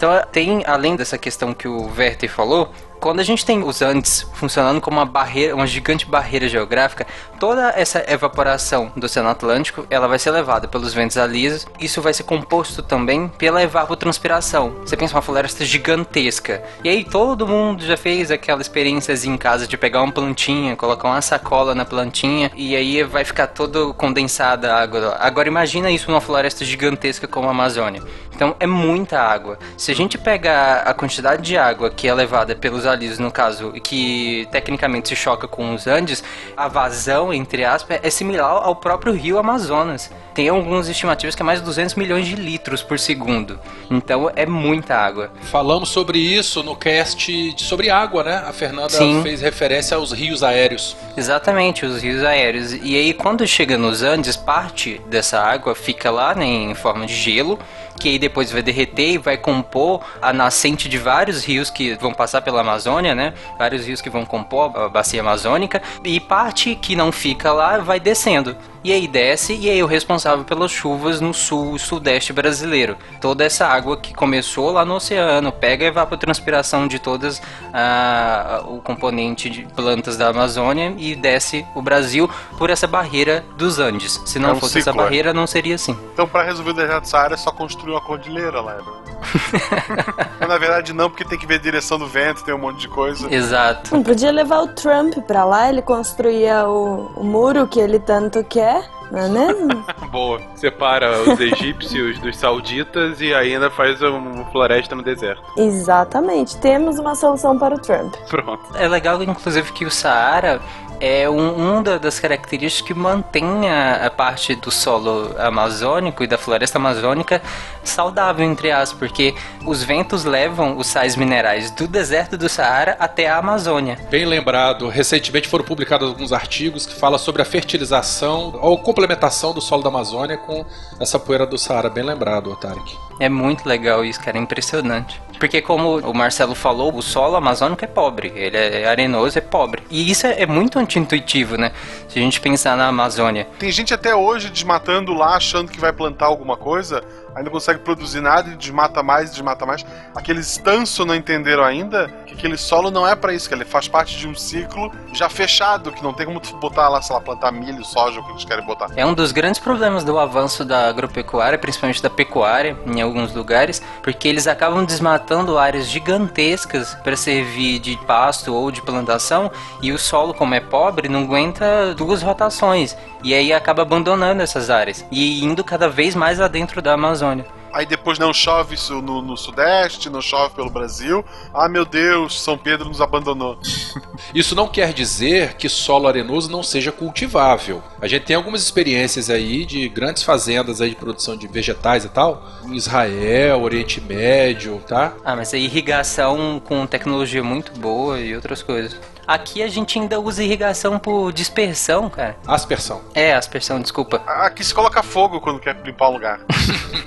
Então tem, além dessa questão que o Werther falou, quando a gente tem os Andes funcionando como uma barreira, uma gigante barreira geográfica, toda essa evaporação do Oceano Atlântico, ela vai ser levada pelos ventos alisos. Isso vai ser composto também pela evapotranspiração. Você pensa uma floresta gigantesca. E aí todo mundo já fez aquela experiência em casa de pegar uma plantinha, colocar uma sacola na plantinha e aí vai ficar todo condensada a água. Agora imagina isso numa floresta gigantesca como a Amazônia. Então é muita água. Se a gente pega a quantidade de água que é levada pelos alisos, no caso, e que tecnicamente se choca com os Andes, a vazão, entre aspas, é similar ao próprio rio Amazonas. Tem algumas estimativas que é mais de 200 milhões de litros por segundo. Então é muita água. Falamos sobre isso no cast sobre água, né? A Fernanda Sim. fez referência aos rios aéreos. Exatamente, os rios aéreos. E aí, quando chega nos Andes, parte dessa água fica lá né, em forma de gelo, que aí depois vai derreter e vai compor a nascente de vários rios que vão passar pela Amazônia, né? Vários rios que vão compor a bacia amazônica. E parte que não fica lá vai descendo. E aí desce, e aí é o responsável pelas chuvas no sul e sudeste brasileiro. Toda essa água que começou lá no oceano, pega a evapotranspiração de todas ah, o componente de plantas da Amazônia e desce o Brasil por essa barreira dos Andes. Se não É um fosse essa ciclo, é. barreira, não seria assim. Então, pra resolver o deserto do Saara, é só construir uma cordilheira lá. né? Mas na verdade, não, porque tem que ver a direção do vento, tem um monte de coisa. Exato. Não podia levar o Trump pra lá, ele construía o, o muro que ele tanto quer, não é mesmo? Boa. Separa os egípcios dos sauditas e ainda faz uma floresta no deserto. Exatamente. Temos uma solução para o Trump. Pronto. É legal, inclusive, que o Saara é um, uma das características que mantém a, a parte do solo amazônico e da floresta amazônica saudável, entre aspas, porque os ventos levam os sais minerais do deserto do Saara até a Amazônia. Bem lembrado, recentemente foram publicados alguns artigos que falam sobre a fertilização ou complementação do solo da Amazônia com essa poeira do Saara. Bem lembrado, Otarik. É muito legal isso, cara, é impressionante. Porque como o Marcelo falou, o solo amazônico é pobre, ele é arenoso, é pobre. E isso é, é muito anti-intuitivo, né? Se a gente pensar na Amazônia. Tem gente até hoje desmatando lá, achando que vai plantar alguma coisa, aí não consegue produzir nada e desmata mais, desmata mais. Aqueles tanso não entenderam ainda que aquele solo não é pra isso, que ele faz parte de um ciclo já fechado, que não tem como tu botar lá, sei lá, plantar milho, soja, o que eles querem botar. É um dos grandes problemas do avanço da agropecuária, principalmente da pecuária, em alguns lugares, porque eles acabam desmatando áreas gigantescas para servir de pasto ou de plantação, e o solo, como é pobre, não aguenta duas rotações, e aí acaba abandonando essas áreas e indo cada vez mais lá dentro da Amazônia. Aí depois não chove isso no, no Sudeste, não chove pelo Brasil. Ah, meu Deus, São Pedro nos abandonou. Isso não quer dizer que solo arenoso não seja cultivável. A gente tem algumas experiências aí de grandes fazendas aí de produção de vegetais e tal, em Israel, Oriente Médio, tá? Ah, mas é irrigação com tecnologia muito boa e outras coisas. Aqui a gente ainda usa irrigação por dispersão, cara. Aspersão. É, aspersão, desculpa. Aqui se coloca fogo quando quer limpar o lugar.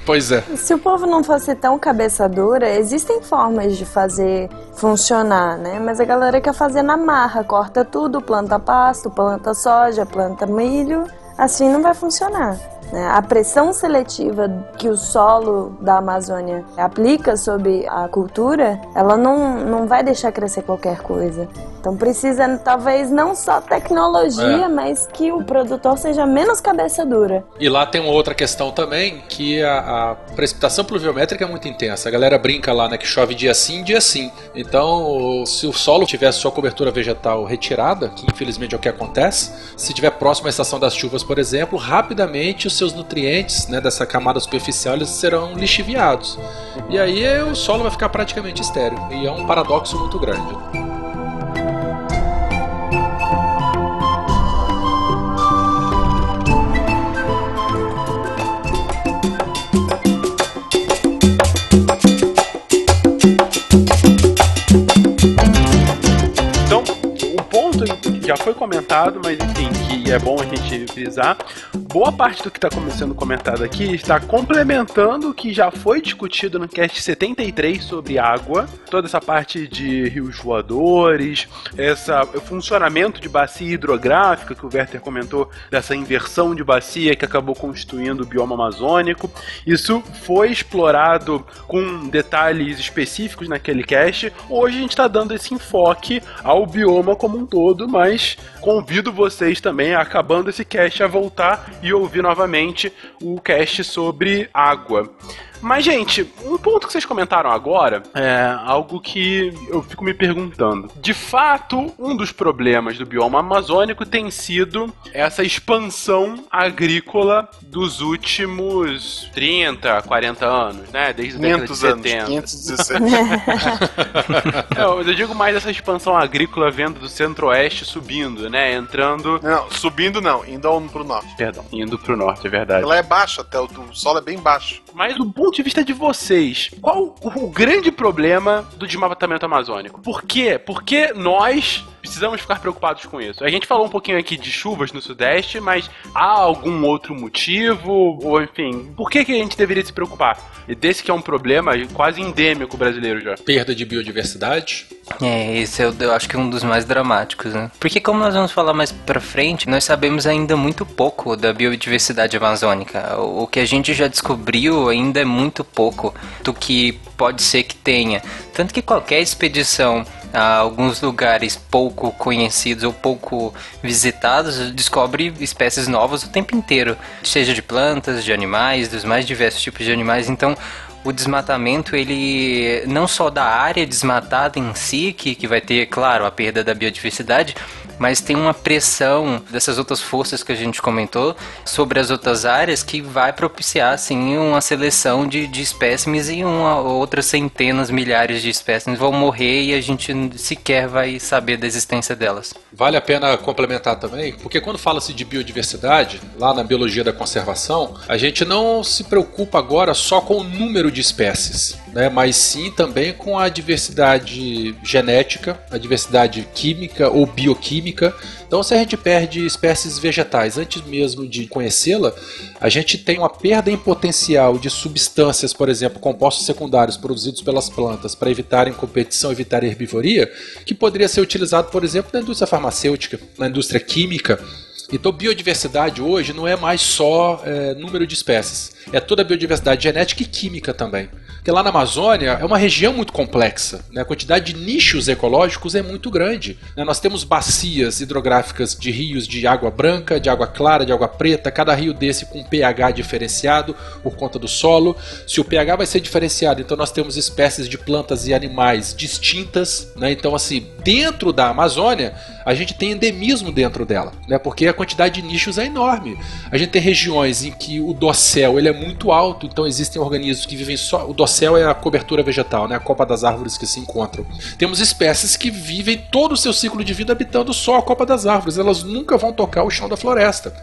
Pois é. Se o povo não fosse tão cabeça dura, existem formas de fazer funcionar, né? Mas a galera quer fazer na marra, corta tudo, planta pasto, planta soja, planta milho. Assim não vai funcionar. Né? A pressão seletiva que o solo da Amazônia aplica sobre a cultura, ela não, não vai deixar crescer qualquer coisa. Então precisa talvez não só tecnologia, É. mas que o produtor seja menos cabeça dura. E lá tem uma outra questão também, que a, a precipitação pluviométrica é muito intensa. A galera brinca lá, né, que chove dia sim, dia sim. Então, se o solo tivesse sua cobertura vegetal retirada, que infelizmente é o que acontece, se tiver próximo à estação das chuvas, por exemplo, rapidamente o seu seus nutrientes né, dessa camada superficial eles serão lixiviados. E aí o solo vai ficar praticamente estéreo. E é um paradoxo muito grande. Já foi comentado, mas enfim, que é bom a gente frisar, boa parte do que está sendo comentado aqui está complementando o que já foi discutido no cast 73 sobre água, toda essa parte de rios voadores, essa, o funcionamento de bacia hidrográfica que o Werther comentou, dessa inversão de bacia que acabou constituindo o bioma amazônico. Isso foi explorado com detalhes específicos naquele cast. Hoje a gente está dando esse enfoque ao bioma como um todo, mas convido vocês também, acabando esse cast, a voltar e ouvir novamente o cast sobre água. Mas, gente, um ponto que vocês comentaram agora é algo que eu fico me perguntando. De fato, um dos problemas do bioma amazônico tem sido essa expansão agrícola dos últimos 30, 40 anos, né? Desde a década de 500 anos, 70. 517. Não, mas eu digo mais essa expansão agrícola vendo do centro-oeste subindo, né? Entrando. Não, subindo não, indo ao- pro norte. Perdão, indo pro norte, é verdade. Ela é baixa até, o, o solo é bem baixo. Mas do ponto de vista de vocês, qual o grande problema do desmatamento amazônico? Por quê? Por que nós precisamos ficar preocupados com isso? A gente falou um pouquinho aqui de chuvas no sudeste, mas há algum outro motivo? Ou enfim, por que, que a gente deveria se preocupar? E desse que é um problema quase endêmico brasileiro já. Perda de biodiversidade. É, esse eu, eu acho que é um dos mais dramáticos, né? Porque como nós vamos falar mais pra frente, nós sabemos ainda muito pouco da biodiversidade amazônica. O, o que a gente já descobriu ainda é muito pouco do que pode ser que tenha. Tanto que qualquer expedição a alguns lugares pouco conhecidos ou pouco visitados descobre espécies novas o tempo inteiro, seja de plantas, de animais, dos mais diversos tipos de animais. Então, o desmatamento, ele não só da área desmatada em si, que, que vai ter, claro, a perda da biodiversidade, mas tem uma pressão dessas outras forças que a gente comentou sobre as outras áreas que vai propiciar, assim, uma seleção de, de espécimes e uma, outras centenas, milhares de espécimes vão morrer e a gente sequer vai saber da existência delas. Vale a pena complementar também, porque quando fala-se de biodiversidade, lá na biologia da conservação, a gente não se preocupa agora só com o número de espécies, né, mas sim também com a diversidade genética, a diversidade química ou bioquímica. Então, se a gente perde espécies vegetais antes mesmo de conhecê-la, a gente tem uma perda em potencial de substâncias, por exemplo, compostos secundários produzidos pelas plantas para evitarem competição, evitar herbivoria, que poderia ser utilizado, por exemplo, na indústria farmacêutica, na indústria química. Então, biodiversidade hoje não é mais só é, número de espécies, é toda a biodiversidade genética e química também. Porque lá na Amazônia é uma região muito complexa, né? a quantidade de nichos ecológicos é muito grande. né? Nós temos bacias hidrográficas de rios de água branca, de água clara, de água preta, cada rio desse com pH diferenciado por conta do solo. Se o pH vai ser diferenciado, então nós temos espécies de plantas e animais distintas. Né? Então, assim, dentro da Amazônia, a gente tem endemismo dentro dela, né? porque a quantidade de nichos é enorme. A gente tem regiões em que o dossel ele é muito alto, então existem organismos que vivem só. O dossel é a cobertura vegetal, né? a copa das árvores que se encontram. Temos espécies que vivem todo o seu ciclo de vida habitando só a copa das árvores, elas nunca vão tocar o chão da floresta.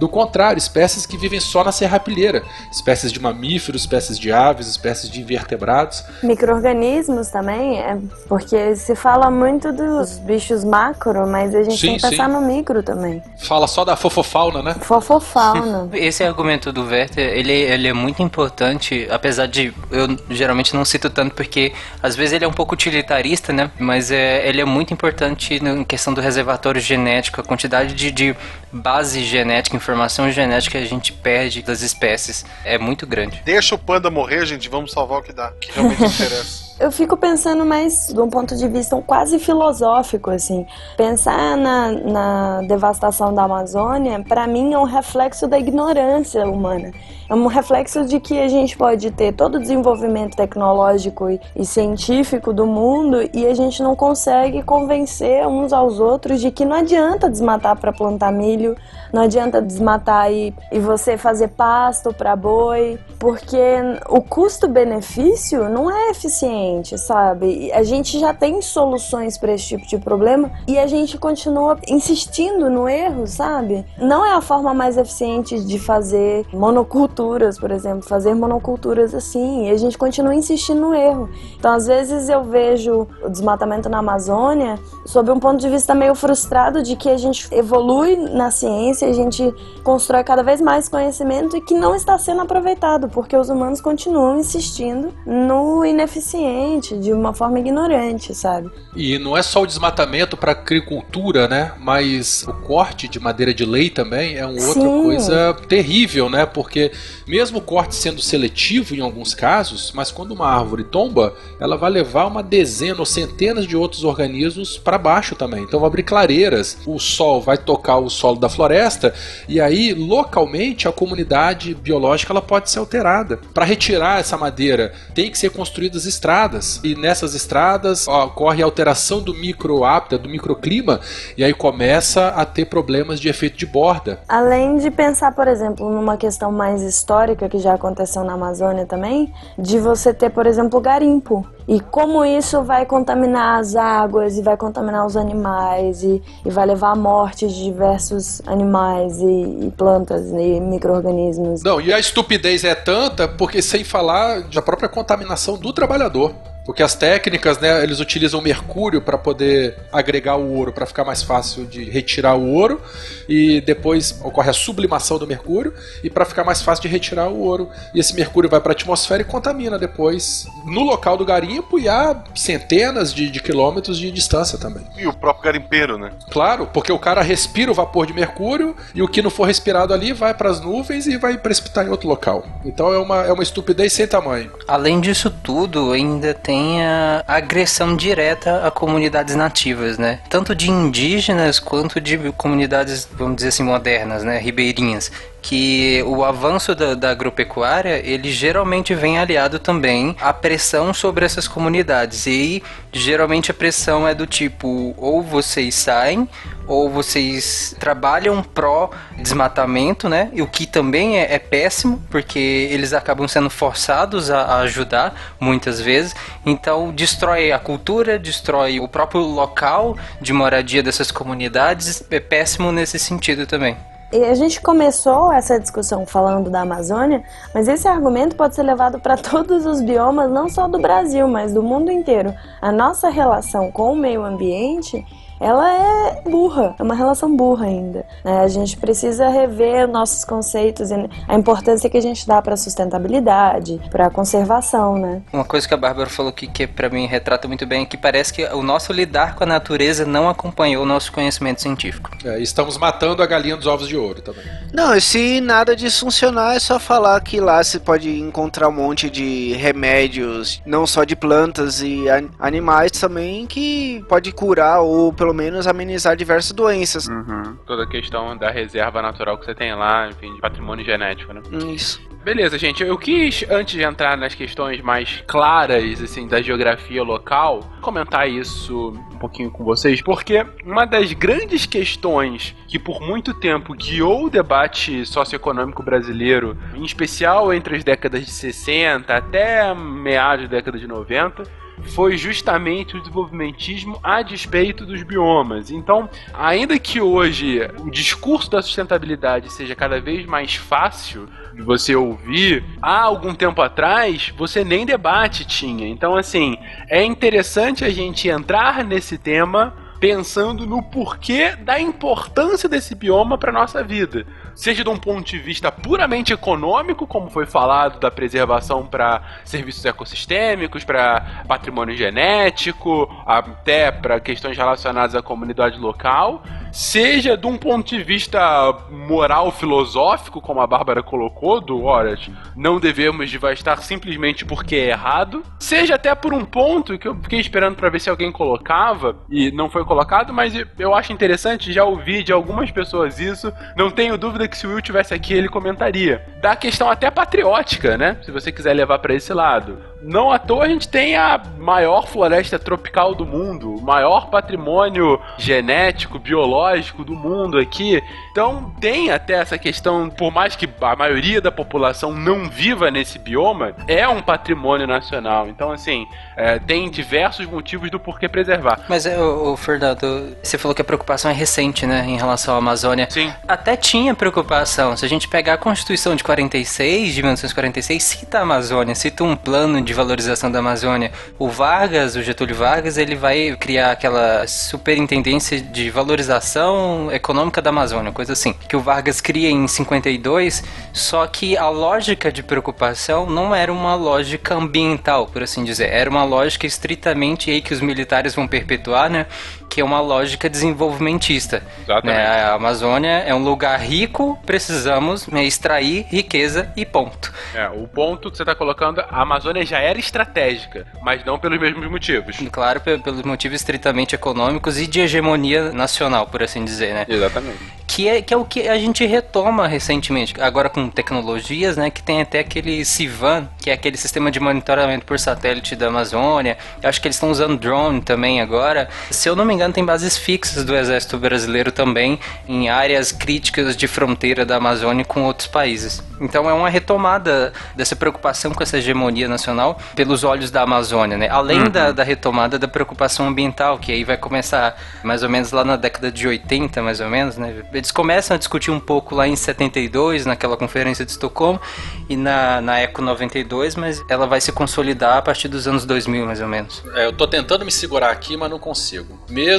Do contrário, espécies que vivem só na serrapilheira, espécies de mamíferos, espécies de aves, espécies de invertebrados. Micro-organismos também, é porque se fala muito dos bichos macro, mas a gente Sim, tem que pensar sim. no micro também. Fala só da fofofauna, né? Fofofauna. Esse argumento do Werther, ele, ele é muito importante, apesar de eu geralmente não cito tanto porque às vezes ele é um pouco utilitarista, né? Mas é, ele é muito importante em questão do reservatório genético, a quantidade de, de base genética, informação genética que a gente perde das espécies é muito grande. Deixa o panda morrer, gente, vamos salvar o que dá, que realmente interessa. Eu fico pensando mais de um ponto de vista quase filosófico, assim. Pensar na, na devastação da Amazônia, para mim, é um reflexo da ignorância humana. É um reflexo de que a gente pode ter todo o desenvolvimento tecnológico e, e científico do mundo e a gente não consegue convencer uns aos outros de que não adianta desmatar para plantar milho, não adianta desmatar e, e você fazer pasto para boi, porque o custo-benefício não é eficiente, sabe? A gente já tem soluções para esse tipo de problema e a gente continua insistindo no erro, sabe? Não é a forma mais eficiente de fazer monocultura monoculturas, por exemplo, fazer monoculturas assim, e a gente continua insistindo no erro. Então, às vezes eu vejo o desmatamento na Amazônia sob um ponto de vista meio frustrado de que a gente evolui na ciência, a gente constrói cada vez mais conhecimento e que não está sendo aproveitado, porque os humanos continuam insistindo no ineficiente, de uma forma ignorante, sabe? E não é só o desmatamento para agricultura, né? Mas o corte de madeira de lei também é uma outra Sim. coisa terrível, né? Porque mesmo o corte sendo seletivo em alguns casos, mas quando uma árvore tomba, ela vai levar uma dezena ou centenas de outros organismos para baixo também. Então vai abrir clareiras, o sol vai tocar o solo da floresta e aí localmente a comunidade biológica ela pode ser alterada. Para retirar essa madeira, tem que ser construídas estradas e nessas estradas ocorre alteração do microhábitat, do microclima e aí começa a ter problemas de efeito de borda. Além de pensar, por exemplo, numa questão mais histórica que já aconteceu na Amazônia também, de você ter, por exemplo, garimpo. E como isso vai contaminar as águas e vai contaminar os animais e, e vai levar à morte de diversos animais e, e plantas e micro-organismos. Não, e a estupidez é tanta porque sem falar da própria contaminação do trabalhador. Porque as técnicas, né, eles utilizam mercúrio para poder agregar o ouro, para ficar mais fácil de retirar o ouro, e depois ocorre a sublimação do mercúrio, e para ficar mais fácil de retirar o ouro. E esse mercúrio vai para a atmosfera e contamina depois no local do garimpo e a centenas de, de quilômetros de distância também. E o próprio garimpeiro, né? Claro, porque o cara respira o vapor de mercúrio e o que não for respirado ali vai para as nuvens e vai precipitar em outro local. Então é uma, é uma estupidez sem tamanho. Além disso tudo, ainda tem a agressão direta a comunidades nativas, né? Tanto de indígenas quanto de comunidades, vamos dizer assim, modernas, né? Ribeirinhas. Que o avanço da, da agropecuária, ele geralmente vem aliado também à pressão sobre essas comunidades. E geralmente a pressão é do tipo, ou vocês saem, ou vocês trabalham pró desmatamento, né? E o que também é, é péssimo, porque eles acabam sendo forçados a, a ajudar muitas vezes. Então destrói a cultura, destrói o próprio local de moradia dessas comunidades. É péssimo nesse sentido também. E a gente começou essa discussão falando da Amazônia, mas esse argumento pode ser levado para todos os biomas, não só do Brasil, mas do mundo inteiro. A nossa relação com o meio ambiente ela é burra, é uma relação burra ainda. né? A gente precisa rever nossos conceitos e a importância que a gente dá para a sustentabilidade, para a conservação, né? Uma coisa que a Bárbara falou que, que para mim retrata muito bem é que parece que o nosso lidar com a natureza não acompanhou o nosso conhecimento científico. É, estamos matando a galinha dos ovos de ouro também. Não, e se nada disso funcionar, é só falar que lá se pode encontrar um monte de remédios, não só de plantas e an- animais também, que pode curar ou pelo menos amenizar diversas doenças. Uhum. Toda a questão da reserva natural que você tem lá, enfim, de patrimônio genético, né? Isso. Beleza, gente. Eu quis, antes de entrar nas questões mais claras, assim, da geografia local, comentar isso um pouquinho com vocês, porque uma das grandes questões que por muito tempo guiou o debate socioeconômico brasileiro, em especial entre as décadas de 60 até meados da década de 90, foi justamente o desenvolvimentismo a despeito dos biomas. Então, ainda que hoje o discurso da sustentabilidade seja cada vez mais fácil de você ouvir, há algum tempo atrás você nem debate tinha. Então, assim, é interessante a gente entrar nesse tema pensando no porquê da importância desse bioma para nossa vida. Seja de um ponto de vista puramente econômico, como foi falado, da preservação para serviços ecossistêmicos, para patrimônio genético, até para questões relacionadas à comunidade local, seja de um ponto de vista moral filosófico, como a Bárbara colocou, do horas, não devemos devastar simplesmente porque é errado, seja até por um ponto que eu fiquei esperando para ver se alguém colocava e não foi colocado, mas eu acho interessante, já ouvi de algumas pessoas isso, não tenho dúvida que se o Will tivesse aqui ele comentaria. Da questão até patriótica, né? Se você quiser levar para esse lado. Não à toa a gente tem a maior floresta tropical do mundo, o maior patrimônio genético, biológico do mundo aqui. Então tem até essa questão, por mais que a maioria da população não viva nesse bioma, é um patrimônio nacional. Então, assim, é, tem diversos motivos do porquê preservar. Mas, o, Fernando, você falou que a preocupação é recente, né, em relação à Amazônia. Sim. Até tinha preocupação. Se a gente pegar a Constituição de 46, de 1946, cita a Amazônia, cita um plano de valorização da Amazônia. O Vargas, o Getúlio Vargas, ele vai criar aquela superintendência de valorização econômica da Amazônia, coisa assim, que o Vargas cria em 52, só que a lógica de preocupação não era uma lógica ambiental, por assim dizer, era uma lógica estritamente aí que os militares vão perpetuar, né? Que é uma lógica desenvolvimentista. Exatamente. Né? A Amazônia é um lugar rico, precisamos né, extrair riqueza e ponto. É, o ponto que você está colocando, a Amazônia já era estratégica, mas não pelos mesmos motivos. Claro, pelos motivos estritamente econômicos e de hegemonia nacional, por assim dizer, né? Exatamente que é, que é o que a gente retoma recentemente, agora com tecnologias, né, que tem até aquele CIVAN, que é aquele sistema de monitoramento por satélite da Amazônia. Eu acho que eles estão usando drone também agora. Se eu não me engano, tem bases fixas do Exército Brasileiro também em áreas críticas de fronteira da Amazônia com outros países. Então é uma retomada dessa preocupação com essa hegemonia nacional pelos olhos da Amazônia, né? Além uhum. da, da retomada da preocupação ambiental, que aí vai começar mais ou menos lá na década de 80, mais ou menos, né? Eles começam a discutir um pouco lá em 72, naquela conferência de Estocolmo, e na, na Eco 92, mas ela vai se consolidar a partir dos anos 2000, mais ou menos. É, eu tô tentando me segurar aqui, mas não consigo. Mesmo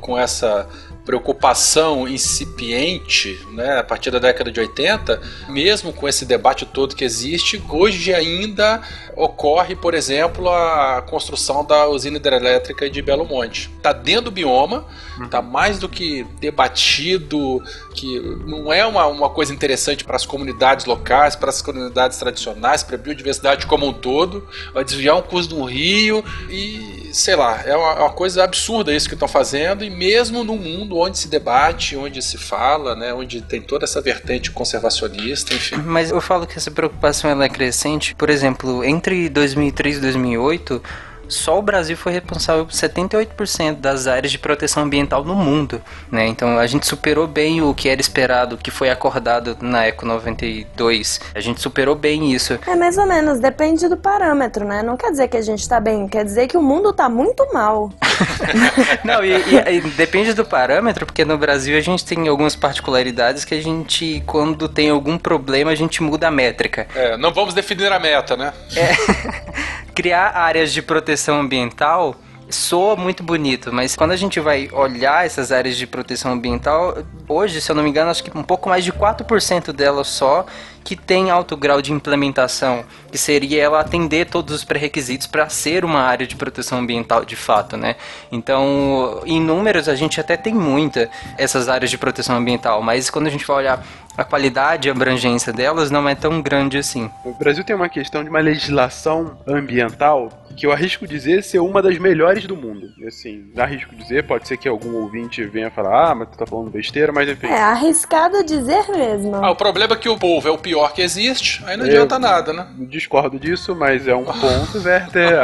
com essa preocupação incipiente, né, a partir da década de 80, mesmo com esse debate todo que existe, hoje ainda ocorre, por exemplo, a construção da usina hidrelétrica de Belo Monte. Está dentro do bioma, está uhum. mais do que debatido, que não é uma, uma coisa interessante para as comunidades locais, para as comunidades tradicionais, para a biodiversidade como um todo, vai desviar um curso do rio e, sei lá, é uma, é uma coisa absurda isso que estão fazendo e mesmo no mundo onde se debate, onde se fala, né, onde tem toda essa vertente conservacionista, enfim. Mas eu falo que essa preocupação ela é crescente, por exemplo, entre 2003 e 2008 só o Brasil foi responsável por 78% das áreas de proteção ambiental no mundo, né? Então a gente superou bem o que era esperado, que foi acordado na Eco 92. A gente superou bem isso. É mais ou menos, depende do parâmetro, né? Não quer dizer que a gente tá bem, quer dizer que o mundo tá muito mal. Não, e, e, e, depende do parâmetro, porque no Brasil a gente tem algumas particularidades que a gente, quando tem algum problema, a gente muda a métrica. É, não vamos definir a meta, né? É. Criar áreas de proteção ambiental soa muito bonito, mas quando a gente vai olhar essas áreas de proteção ambiental, hoje, se eu não me engano, acho que um pouco mais de 4% delas só que tem alto grau de implementação, que seria ela atender todos os pré-requisitos para ser uma área de proteção ambiental de fato, né? Então, em números a gente até tem muita essas áreas de proteção ambiental, mas quando a gente vai olhar a qualidade e a abrangência delas não é tão grande assim. O Brasil tem uma questão de uma legislação ambiental que eu arrisco dizer ser uma das melhores do mundo. Assim, arrisco dizer, pode ser que algum ouvinte venha falar, ah, mas tu tá falando besteira, mas enfim. É arriscado dizer mesmo. Ah, o problema é que o povo é o pior que existe, aí não eu adianta nada, né? Discordo disso, mas é um ponto, Werther.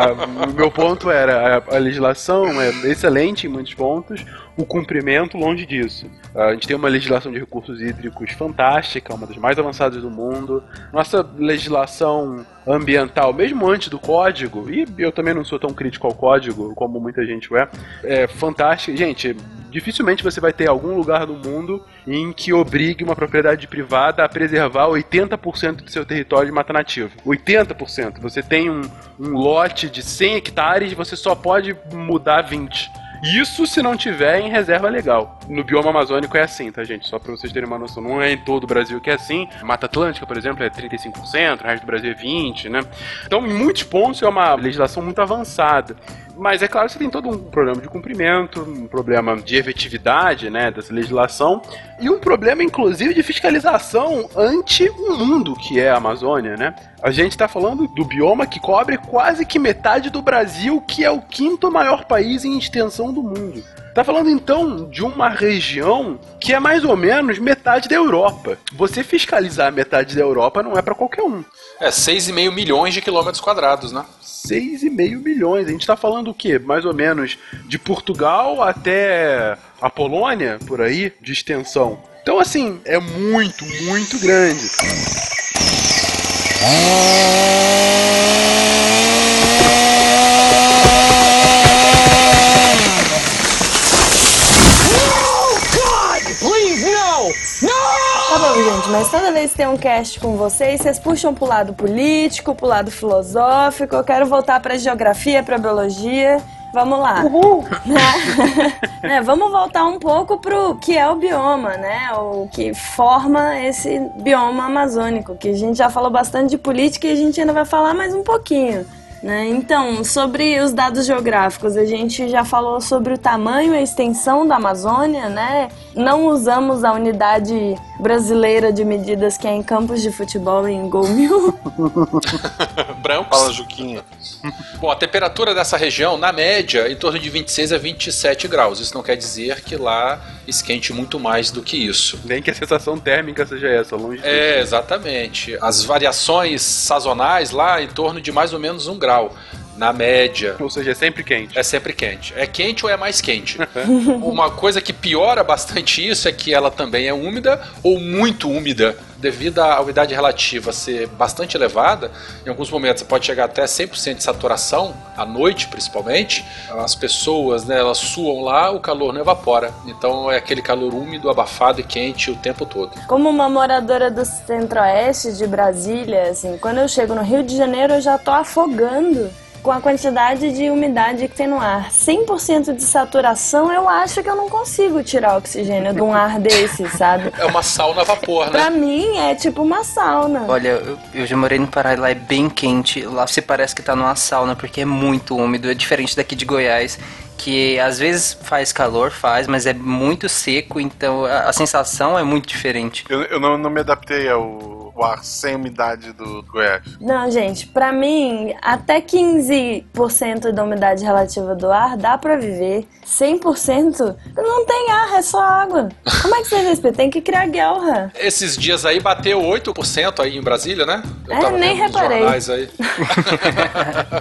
o meu ponto era, a, a legislação é excelente em muitos pontos, o cumprimento longe disso. A gente tem uma legislação de recursos hídricos fantástica, uma das mais avançadas do mundo. Nossa legislação ambiental, mesmo antes do código, e eu também não sou tão crítico ao código como muita gente é, é fantástica. Gente, dificilmente você vai ter algum lugar no mundo em que obrigue uma propriedade privada a preservar 80% do seu território de mata nativa. 80%. Você tem um, um lote de 100 hectares, você só pode mudar 20. Isso se não tiver em reserva legal. No bioma amazônico é assim, tá, gente? Só pra vocês terem uma noção. Não é em todo o Brasil que é assim. Mata Atlântica, por exemplo, é 35%, o resto do Brasil é 20%, né? Então, em muitos pontos, é uma legislação muito avançada. Mas é claro que você tem todo um problema de cumprimento, um problema de efetividade, né, dessa legislação, e um problema, inclusive, de fiscalização ante o mundo que é a Amazônia, né? A gente está falando do bioma que cobre quase que metade do Brasil, que é o quinto maior país em extensão do mundo. Tá falando então de uma região que é mais ou menos metade da Europa. Você fiscalizar metade da Europa não é para qualquer um. É 6,5 milhões de quilômetros quadrados, né? 6,5 milhões. A gente tá falando o quê? Mais ou menos de Portugal até a Polônia, por aí, de extensão. Então, assim, é muito, muito grande. Tá bom, gente, mas toda vez que tem um cast com vocês, vocês puxam pro lado político, pro lado filosófico. Eu quero voltar pra geografia, pra biologia. Vamos lá. Né, vamos voltar um pouco pro que é o bioma, né? O que forma esse bioma amazônico, que a gente já falou bastante de política e a gente ainda vai falar mais um pouquinho. Né? Então, sobre os dados geográficos, a gente já falou sobre o tamanho e a extensão da Amazônia, né? Não usamos a unidade brasileira de medidas que é em campos de futebol em gol mil. Brancos. Fala, Juquinha. Bom, a temperatura dessa região, na média, em torno de 26 a 27 graus. Isso não quer dizer que lá esquente muito mais do que isso. Nem que a sensação térmica seja essa, longe disso. É, exatamente. As variações sazonais lá em torno de mais ou menos um grau. Na média. Ou seja, é sempre quente. É sempre quente. É quente ou é mais quente? Uma coisa que piora bastante isso é que ela também é úmida ou muito úmida. Devido à umidade relativa ser bastante elevada, em alguns momentos você pode chegar até 100% de saturação, à noite principalmente. As pessoas, né, elas suam lá, o calor não evapora. Então é aquele calor úmido, abafado e quente o tempo todo. Como uma moradora do centro-oeste de Brasília, assim, quando eu chego no Rio de Janeiro eu já tô afogando com a quantidade de umidade que tem no ar. 100% de saturação, eu acho que eu não consigo tirar oxigênio de um ar desse, sabe? É uma sauna a vapor, Pra né? mim é tipo uma sauna. Olha, eu, eu já morei no Pará e lá é bem quente. Lá você parece que tá numa sauna porque é muito úmido. É diferente daqui de Goiás, que às vezes faz calor, faz, mas é muito seco, então a, a sensação é muito diferente. Eu, eu não, não me adaptei ao, ar sem umidade do Goiás. Não, gente, pra mim, até 15% da umidade relativa do ar dá pra viver. 100% não tem ar, é só água. Como é que você respeita? Tem que criar guerra. Esses dias aí bateu 8% aí em Brasília, né? Eu É, tava nem reparei.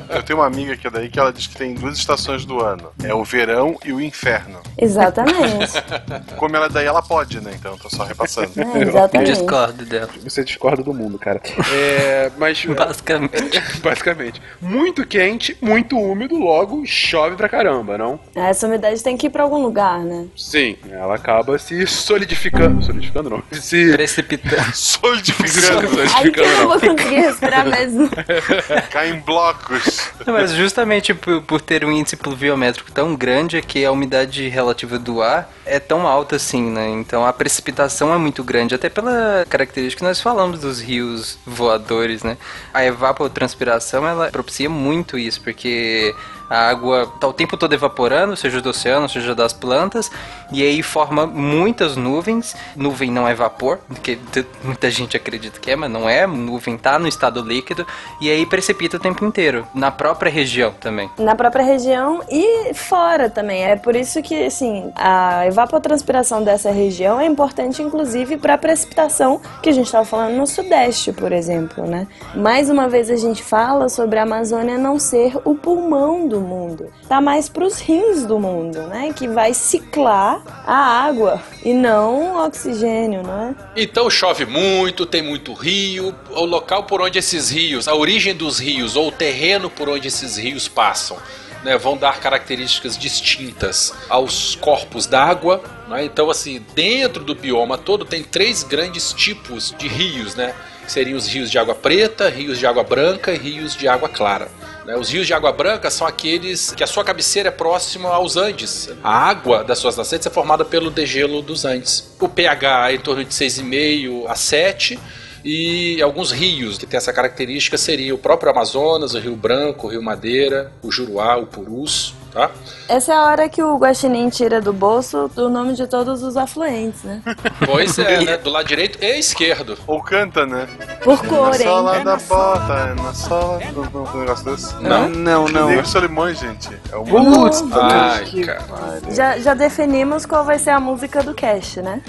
Eu tenho uma amiga que é daí que ela diz que tem duas estações do ano. É o verão e o inferno. Exatamente. Como ela é daí, ela pode, né? Então, tô só repassando. É, exatamente. Discordo dela. Você discorda do mundo, cara. É, mas Basicamente. basicamente, muito quente, muito úmido, logo chove pra caramba, não? Essa umidade tem que ir pra algum lugar, né? Sim, ela acaba se solidificando, solidificando não, se Precipitando. Solidificando. Aí que eu não vou solidificando. conseguir respirar mesmo. Cai em blocos. Mas justamente por, por ter um índice pluviométrico tão grande é que a umidade relativa do ar é tão alta assim, né? Então a precipitação é muito grande, até pela característica que nós falamos dos rios voadores, né? A evapotranspiração, ela propicia muito isso, porque a água tá o tempo todo evaporando, seja do oceano, seja das plantas, e aí forma muitas nuvens. Nuvem não é vapor, que muita gente acredita que é, mas não é. Nuvem tá no estado líquido, e aí precipita o tempo inteiro, na própria região também. Na própria região e fora também. É por isso que, assim, a evapotranspiração dessa região é importante, inclusive, para a precipitação que a gente estava falando no Sudeste, por exemplo, né? Mais uma vez a gente fala sobre a Amazônia não ser o pulmão do mundo. Tá mais para os rins do mundo, né? Que vai ciclar a água e não o oxigênio, não é? Então chove muito, tem muito rio. O local por onde esses rios, a origem dos rios ou o terreno por onde esses rios passam, né, vão dar características distintas aos corpos d'água. né? Então, assim, dentro do bioma todo tem três grandes tipos de rios, né? Seriam os rios de água preta, rios de água branca e rios de água clara. Né? Os rios de água branca são aqueles que a sua cabeceira é próxima aos Andes. A água das suas nascentes é formada pelo degelo dos Andes. O pH é em torno de 6,5 a 7 e alguns rios que têm essa característica seriam o próprio Amazonas, o Rio Branco, o Rio Madeira, o Juruá, o Purus, tá? Essa é a hora que o Guaxinim tira do bolso o nome de todos os afluentes, né? Pois é, né? Do lado direito e esquerdo. Ou canta, né? Por cor, na hein? sola da bota, é na sola. Um negócio desse? Não, não, não. Negro Solimões, gente. É uma Putz, Ai, cara. Já, já definimos qual vai ser a música do cast, né?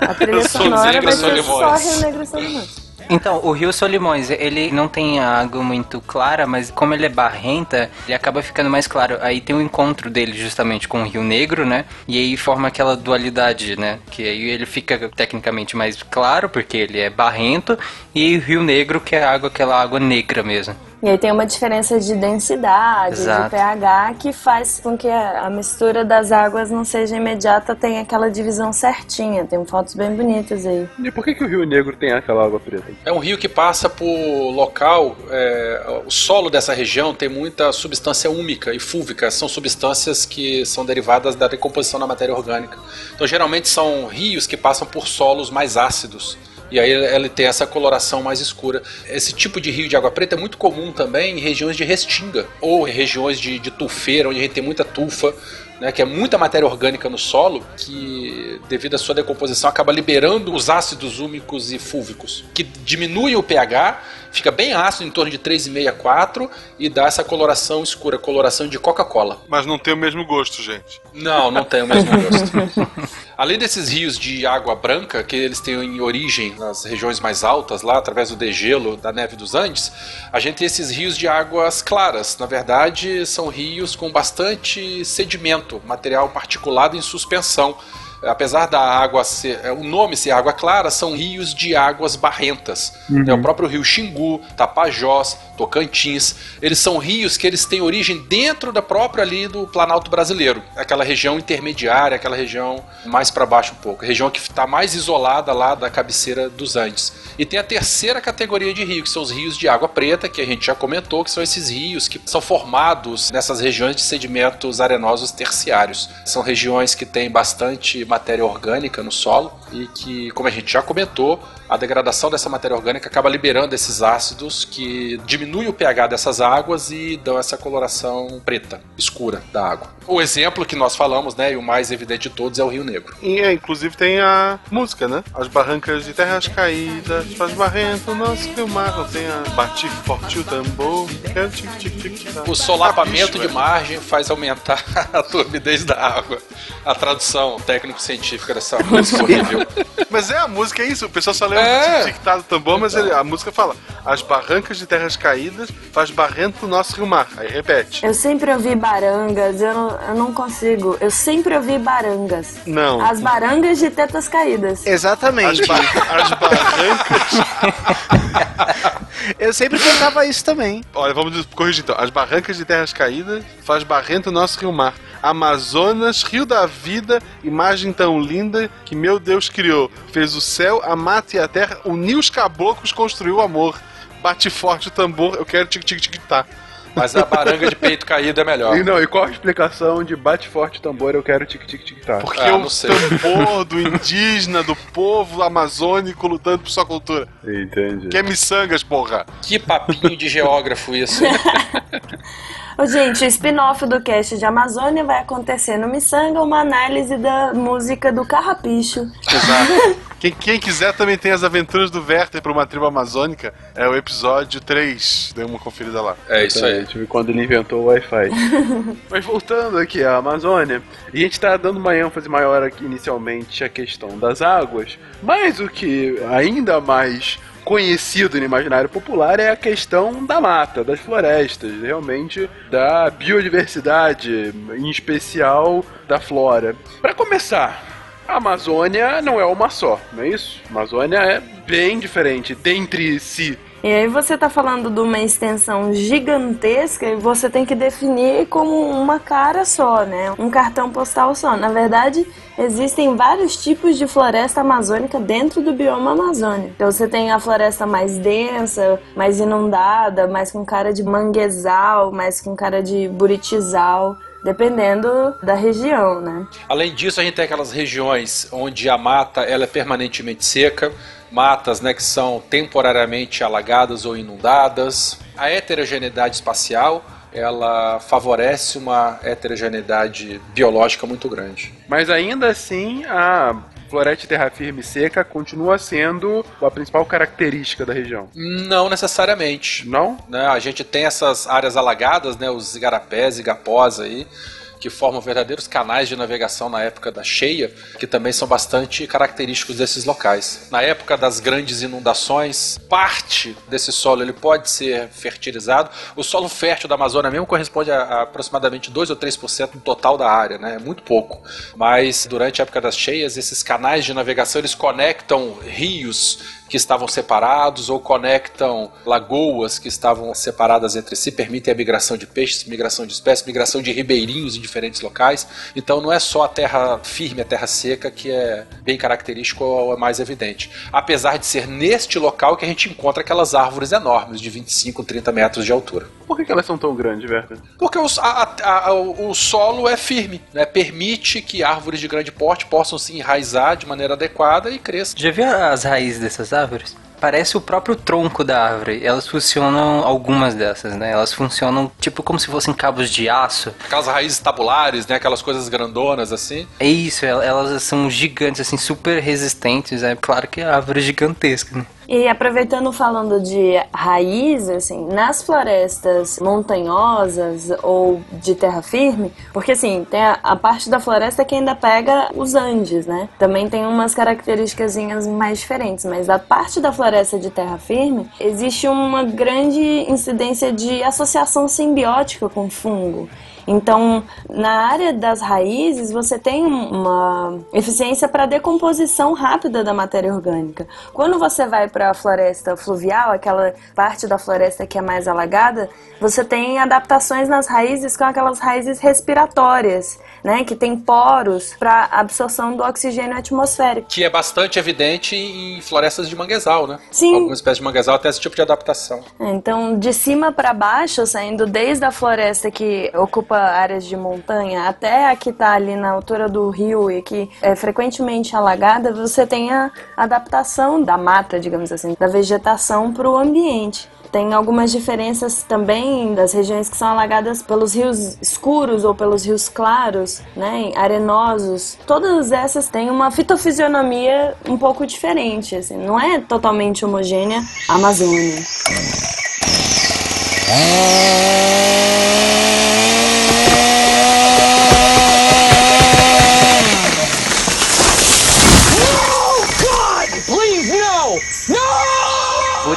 A trilha sonora vai ser só Rio Negro Solimões. Então, o Rio Solimões, ele não tem a água muito clara, mas como ele é barrenta, ele acaba ficando mais claro. Aí tem o encontro dele justamente com o Rio Negro, né? E aí forma aquela dualidade, né? Que aí ele fica tecnicamente mais claro, porque ele é barrento, e o Rio Negro, que é água, aquela água negra mesmo. E aí tem uma diferença de densidade, de Exato. pH, que faz com que a mistura das águas não seja imediata, tenha aquela divisão certinha. Tem fotos bem bonitas aí. E por que, que o Rio Negro tem aquela água preta? É um rio que passa por local. é, o solo dessa região tem muita substância úmica e fúlvica. São substâncias que são derivadas da decomposição da matéria orgânica. Então, geralmente, são rios que passam por solos mais ácidos. E aí ele tem essa coloração mais escura. Esse tipo de rio de água preta é muito comum também em regiões de restinga ou em regiões de, de tufeira, onde a gente tem muita tufa. Né, que é muita matéria orgânica no solo que, devido à sua decomposição, acaba liberando os ácidos úmicos e fúlvicos, que diminuem o pH, fica bem ácido, em torno de 3,5 a 4, e dá essa coloração escura, coloração de Coca-Cola. Mas não tem o mesmo gosto, gente. Não, não tem o mesmo gosto. Além desses rios de água branca, que eles têm em origem nas regiões mais altas, lá através do degelo da neve dos Andes, a gente tem esses rios de águas claras. Na verdade, são rios com bastante sedimento, material particulado em suspensão. Apesar da água ser. é, O nome ser água clara, são rios de águas barrentas. É o próprio rio Xingu, Tapajós, Tocantins. Eles são rios que eles têm origem dentro da própria ali do Planalto brasileiro. Aquela região intermediária, aquela região mais para baixo um pouco. Região que está mais isolada lá da cabeceira dos Andes. E tem a terceira categoria de rio, que são os rios de água preta, que a gente já comentou, que são esses rios que são formados nessas regiões de sedimentos arenosos terciários. São regiões que têm bastante matéria orgânica no solo e que, como a gente já comentou, a degradação dessa matéria orgânica acaba liberando esses ácidos que diminuem o pH dessas águas e dão essa coloração preta, escura da água. O exemplo que nós falamos, né, e o mais evidente de todos é o Rio Negro. E é, inclusive tem a música, né? As barrancas de terras caídas, faz barrento, nosso rio mar, não tem a bati forte o tambor, tic. O solapamento Capricho, de é. margem faz aumentar a turbidez da água. A tradução técnico-científica dessa música horrível. Mas é a música, é isso. O pessoal só lembra É. do tic do tambor, mas ele- a música fala: As barrancas de terras caídas faz barrento o nosso rio mar. Aí repete. Eu sempre ouvi barangas, eu não, eu não consigo. Eu sempre ouvi barangas. Não. As barangas de tetas caídas. As, Exatamente. ba as barrancas. Eu sempre cantava isso também. Olha, vamos corrigir então. As barrancas de terras caídas faz barrento o nosso rio mar. Amazonas, rio da vida, imagem tão linda que meu Deus criou. Fez o céu, a mata e a terra, uniu os caboclos, construiu o amor. Bate forte o tambor, eu quero tic tic tic tá. Mas a baranga de peito caído é melhor. E não, e qual a explicação de bate forte tambor, eu quero tic tic tic tá? Porque Ah, o não sei. tambor do indígena, do povo amazônico lutando por sua cultura. Entendi. Que é miçangas, porra. Que papinho de geógrafo isso. Ô, gente, o spin-off do cast de Amazônia vai acontecer no Missanga, uma análise da música do Carrapicho. Exato. Quem, quem quiser também tem as aventuras do Werther para uma tribo amazônica. É o episódio 3. Dê uma conferida lá. É isso aí. Exatamente, quando ele inventou o Wi-Fi. Mas voltando aqui à Amazônia, a gente está dando uma ênfase maior aqui inicialmente à questão das águas, mas o que ainda mais conhecido no imaginário popular é a questão da mata, das florestas, realmente da biodiversidade, em especial da flora. Para começar, a Amazônia não é uma só, não é isso? A Amazônia é bem diferente dentre si. E aí você tá falando de uma extensão gigantesca e você tem que definir como uma cara só, né? Um cartão postal só. Na verdade, existem vários tipos de floresta amazônica dentro do bioma Amazônia. Então você tem a floresta mais densa, mais inundada, mais com cara de manguezal, mais com cara de buritizal dependendo da região, né? Além disso, a gente tem aquelas regiões onde a mata ela é permanentemente seca, matas né, que são temporariamente alagadas ou inundadas. A heterogeneidade espacial ela favorece uma heterogeneidade biológica muito grande. Mas ainda assim, a floresta terra firme seca continua sendo a principal característica da região. Não necessariamente. Não? Né, a gente tem essas áreas alagadas, né, os igarapés, igapós aí, que formam verdadeiros canais de navegação na época da cheia, que também são bastante característicos desses locais. Na época das grandes inundações, parte desse solo ele pode ser fertilizado. O solo fértil da Amazônia mesmo corresponde a, a aproximadamente 2 ou 3% do total da área, né? É muito pouco. Mas durante a época das cheias, esses canais de navegação eles conectam rios que estavam separados ou conectam lagoas que estavam separadas entre si, permitem a migração de peixes, migração de espécies, migração de ribeirinhos em diferentes locais. Então não é só a terra firme, a terra seca que é bem característico ou é mais evidente. Apesar de ser neste local que a gente encontra aquelas árvores enormes de 25, 30 metros de altura. Por que, que elas são tão grandes, Werther? Porque os- a- a- a- o solo é firme, né? permite que árvores de grande porte possam se enraizar de maneira adequada e cresçam. Já viu as raízes dessas árvores? árvores. Parece o próprio tronco da árvore. Elas funcionam, algumas dessas, né? Elas funcionam tipo como se fossem cabos de aço. Aquelas raízes tabulares, né? Aquelas coisas grandonas assim. É isso, el- elas são gigantes, assim, super resistentes. É claro que é árvore gigantesca, né? E aproveitando falando de raiz, assim, nas florestas montanhosas ou de terra firme, porque assim, tem a, a parte da floresta que ainda pega os Andes, né? Também tem umas características mais diferentes, mas a parte da floresta de terra firme existe uma grande incidência de associação simbiótica com fungo. Então, na área das raízes, você tem uma eficiência para decomposição rápida da matéria orgânica. Quando você vai para a floresta fluvial, aquela parte da floresta que é mais alagada, você tem adaptações nas raízes com aquelas raízes respiratórias, né, que tem poros para absorção do oxigênio atmosférico. Que é bastante evidente em florestas de manguezal, né? Sim. Algumas espécies de manguezal têm esse tipo de adaptação. Então, de cima para baixo, saindo desde a floresta que ocupa áreas de montanha até a que está ali na altura do rio e que é frequentemente alagada, você tem a adaptação da mata, digamos assim, da vegetação para o ambiente. Tem algumas diferenças também das regiões que são alagadas pelos rios escuros ou pelos rios claros, né, arenosos. Todas essas têm uma fitofisionomia um pouco diferente, assim, não é totalmente homogênea a Amazônia.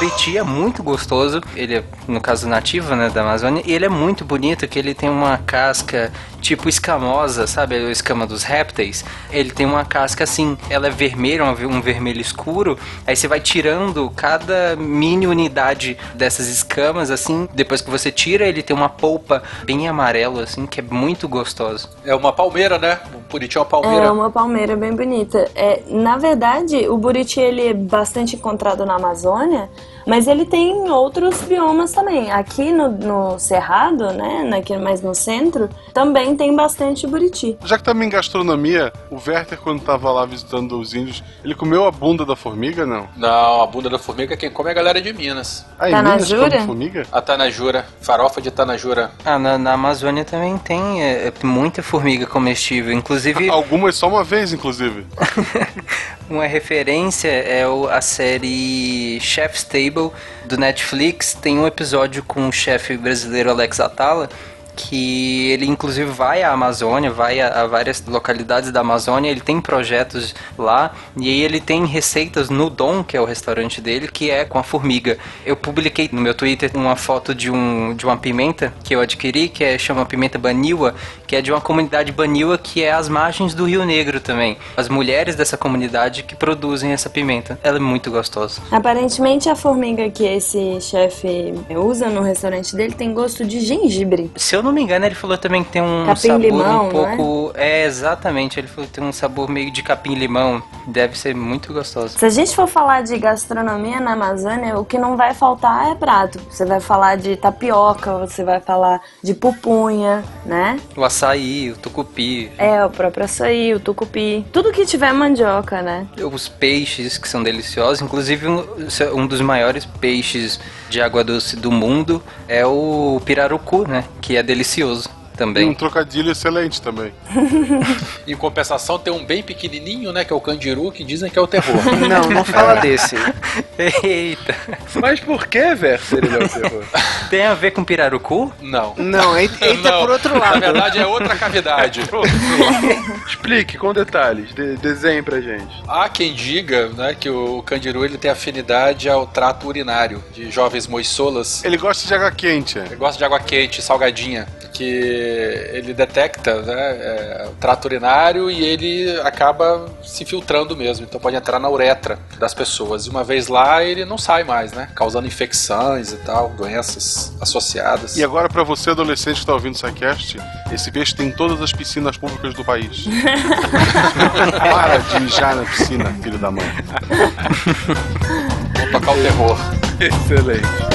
Buriti é muito gostoso, ele é, no caso, nativo, né, da Amazônia, e ele é muito bonito, que ele tem uma casca tipo escamosa, sabe, a escama dos répteis. Ele tem uma casca assim, ela é vermelha, um ver- um vermelho escuro, aí você vai tirando cada mini unidade dessas escamas, assim, depois que você tira, ele tem uma polpa bem amarelo, assim, que é muito gostoso. É uma palmeira, né? O Buriti é uma palmeira. É uma palmeira bem bonita. É, na verdade, o buriti ele é bastante encontrado na Amazônia, mas ele tem em outros biomas também. Aqui no, no Cerrado, né, aqui mais no centro, também tem bastante buriti. Já que também em gastronomia, o Werther, quando tava lá visitando os índios, ele comeu a bunda da formiga, não? Não, a bunda da formiga quem come é a galera de Minas. Ah, em Tanajura? Minas come formiga? A Tanajura, farofa de Tanajura. Ah, na, na Amazônia também tem é, é, muita formiga comestível, inclusive... Algumas só uma vez, inclusive. Uma referência é a série Chef's Table do Netflix. Tem um episódio com o chefe brasileiro Alex Atala que ele inclusive vai à Amazônia, vai a, a várias localidades da Amazônia, ele tem projetos lá e aí ele tem receitas no Dom, que é o restaurante dele, que é com a formiga. Eu publiquei no meu Twitter uma foto de, um, de uma pimenta que eu adquiri, que é, chama pimenta baniwa, que é de uma comunidade baniwa que é às margens do Rio Negro também. As mulheres dessa comunidade que produzem essa pimenta. Ela é muito gostosa. Aparentemente a formiga que esse chefe usa no restaurante dele tem gosto de gengibre. Se eu não me engano, ele falou também que tem um Capim sabor limão, um pouco. É? exatamente. Ele falou que tem um sabor meio de capim-limão. Deve ser muito gostoso. Se a gente for falar de gastronomia na Amazônia, o que não vai faltar é prato. Você vai falar de tapioca, você vai falar de pupunha, né? O açaí, o tucupi, É, o próprio açaí, o tucupi. Tudo que tiver mandioca, né? os peixes que são deliciosos. Inclusive, um, um dos maiores peixes de água doce do mundo é o pirarucu, né? Que é delicioso E um também. trocadilho excelente também. Em compensação, tem um bem pequenininho, né? Que é o candiru, que dizem que é o terror. Não, não fala desse. Eita! Mas por que, Verser, ele é o terror? Tem a ver com pirarucu? Não. Não, entra Não, por outro Na lado. verdade, é outra cavidade. Explique com detalhes, de desenhe pra gente. Há quem diga né, que o candiru ele tem afinidade ao trato urinário de jovens moissolas. Ele gosta de água quente. é. Ele gosta de água quente, salgadinha, que ele detecta né, é, o trato urinário e ele acaba se filtrando mesmo. Então pode entrar na uretra das pessoas. E uma vez lá, ele não sai mais, né? Causando infecções e tal, doenças associadas. E agora, pra você, adolescente que tá ouvindo o SciCast, esse peixe tem em todas as piscinas públicas do país. Para de mijar na piscina, filho da mãe. Vamos tocar o terror. Excelente.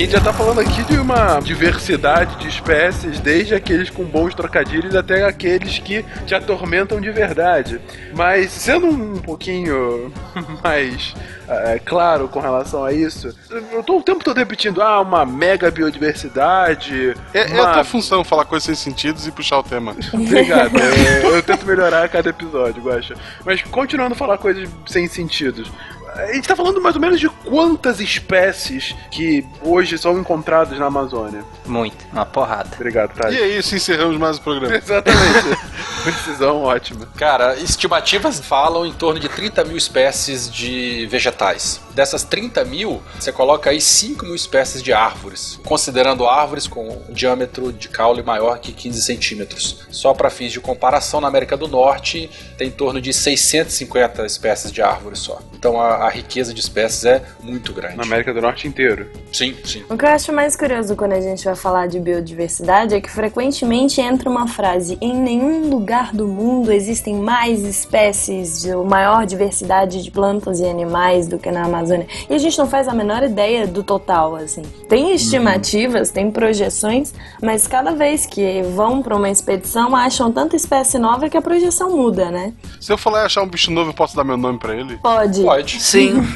Gente já tá falando aqui de uma diversidade de espécies, desde aqueles com bons trocadilhos até aqueles que te atormentam de verdade. Mas sendo um pouquinho mais é, claro com relação a isso, eu tô o tempo todo repetindo, ah, uma mega biodiversidade. É, é uma... a tua função falar coisas sem sentidos e puxar o tema. Obrigado. Eu, eu tento melhorar a cada episódio, Guaxa. Mas continuando a falar coisas sem sentidos. A gente tá falando mais ou menos de quantas espécies que hoje são encontradas na Amazônia. Muito, uma porrada. Obrigado, tá? E é isso, encerramos mais o programa. Exatamente. Precisão ótima. Cara, estimativas falam em torno de 30 mil espécies de vegetais. Dessas 30 mil, você coloca aí 5 mil espécies de árvores, considerando árvores com um diâmetro de caule maior que 15 centímetros. Só para fins de comparação, na América do Norte tem em torno de 650 espécies de árvores só. Então a, a riqueza de espécies é muito grande. Na América do Norte inteiro. Sim, sim. O que eu acho mais curioso quando a gente vai falar de biodiversidade é que frequentemente entra uma frase: em nenhum lugar do mundo existem mais espécies de maior diversidade de plantas e animais do que na Amazônia. E a gente não faz a menor ideia do total, assim. Tem estimativas, tem projeções, mas cada vez que vão para uma expedição acham tanta espécie nova que a projeção muda, né? Se eu falar achar um bicho novo, eu posso dar meu nome pra ele? Pode. Pode. Sim.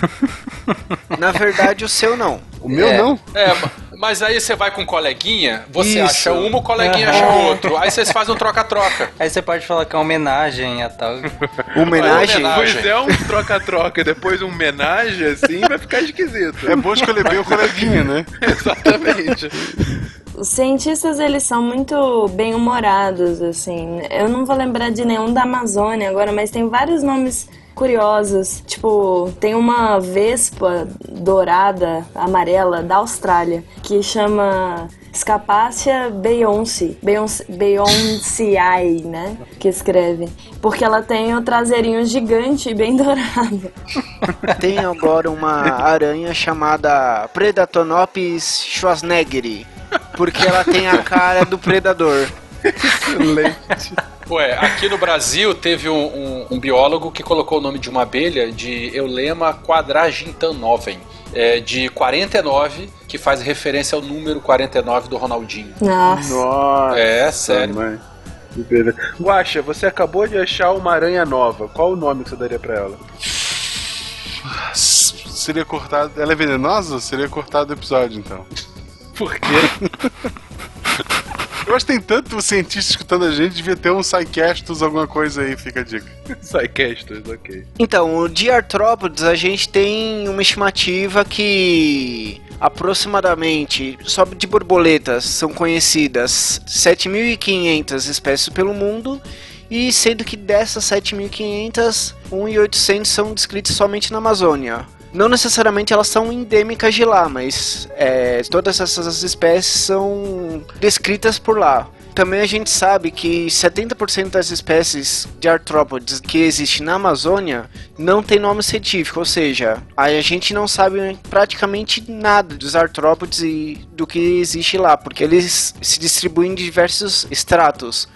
Na verdade, o seu não. O meu É. não? É, ma- mas aí você vai com um coleguinha, você Isso. acha uma, o coleguinha acha outro. Aí vocês fazem um troca-troca. Aí você pode falar que é uma homenagem a tal. Homenagem? Pois é, um troca-troca e depois um homenagem assim, vai ficar esquisito. É bom escolher bem o coleguinha, né? Exatamente. Os cientistas, eles são muito bem-humorados, assim. Eu não vou lembrar de nenhum da Amazônia agora, mas tem vários nomes curiosos. Tipo, tem uma vespa dourada, amarela, da Austrália, que chama Scapacia beyoncé, Beyoncé, Beyoncéi, né? Que escreve. Porque ela tem o traseirinho gigante e bem dourado. Tem agora uma aranha chamada Predatonopis schwarzeneggeri. Porque ela tem a cara do predador. Excelente. Ué, aqui no Brasil teve um, um- um biólogo que colocou o nome de uma abelha de Eulema quadragintanovem, é, de 49, que faz referência ao número 49 do Ronaldinho. Nossa. Nossa. É, sério. mãe. Guaxa, você acabou de achar uma aranha nova. Qual o nome que você daria pra ela? seria cortado. Ela é venenosa? Seria cortado o episódio, então. Por quê? Eu acho que tem tanto cientista escutando a gente, devia ter um Psycastos, alguma coisa aí, fica a dica. Psycastos, ok. Então, de artrópodes a gente tem uma estimativa que aproximadamente só de borboletas são conhecidas 7.500 espécies pelo mundo e sendo que dessas 7.500, 1.800 são descritas somente na Amazônia. Não necessariamente elas são endêmicas de lá, mas é, todas essas espécies são descritas por lá. Também a gente sabe que 70% das espécies de artrópodes que existem na Amazônia não tem nome científico, ou seja, a gente não sabe praticamente nada dos artrópodes e do que existe lá, porque eles se distribuem em diversos estratos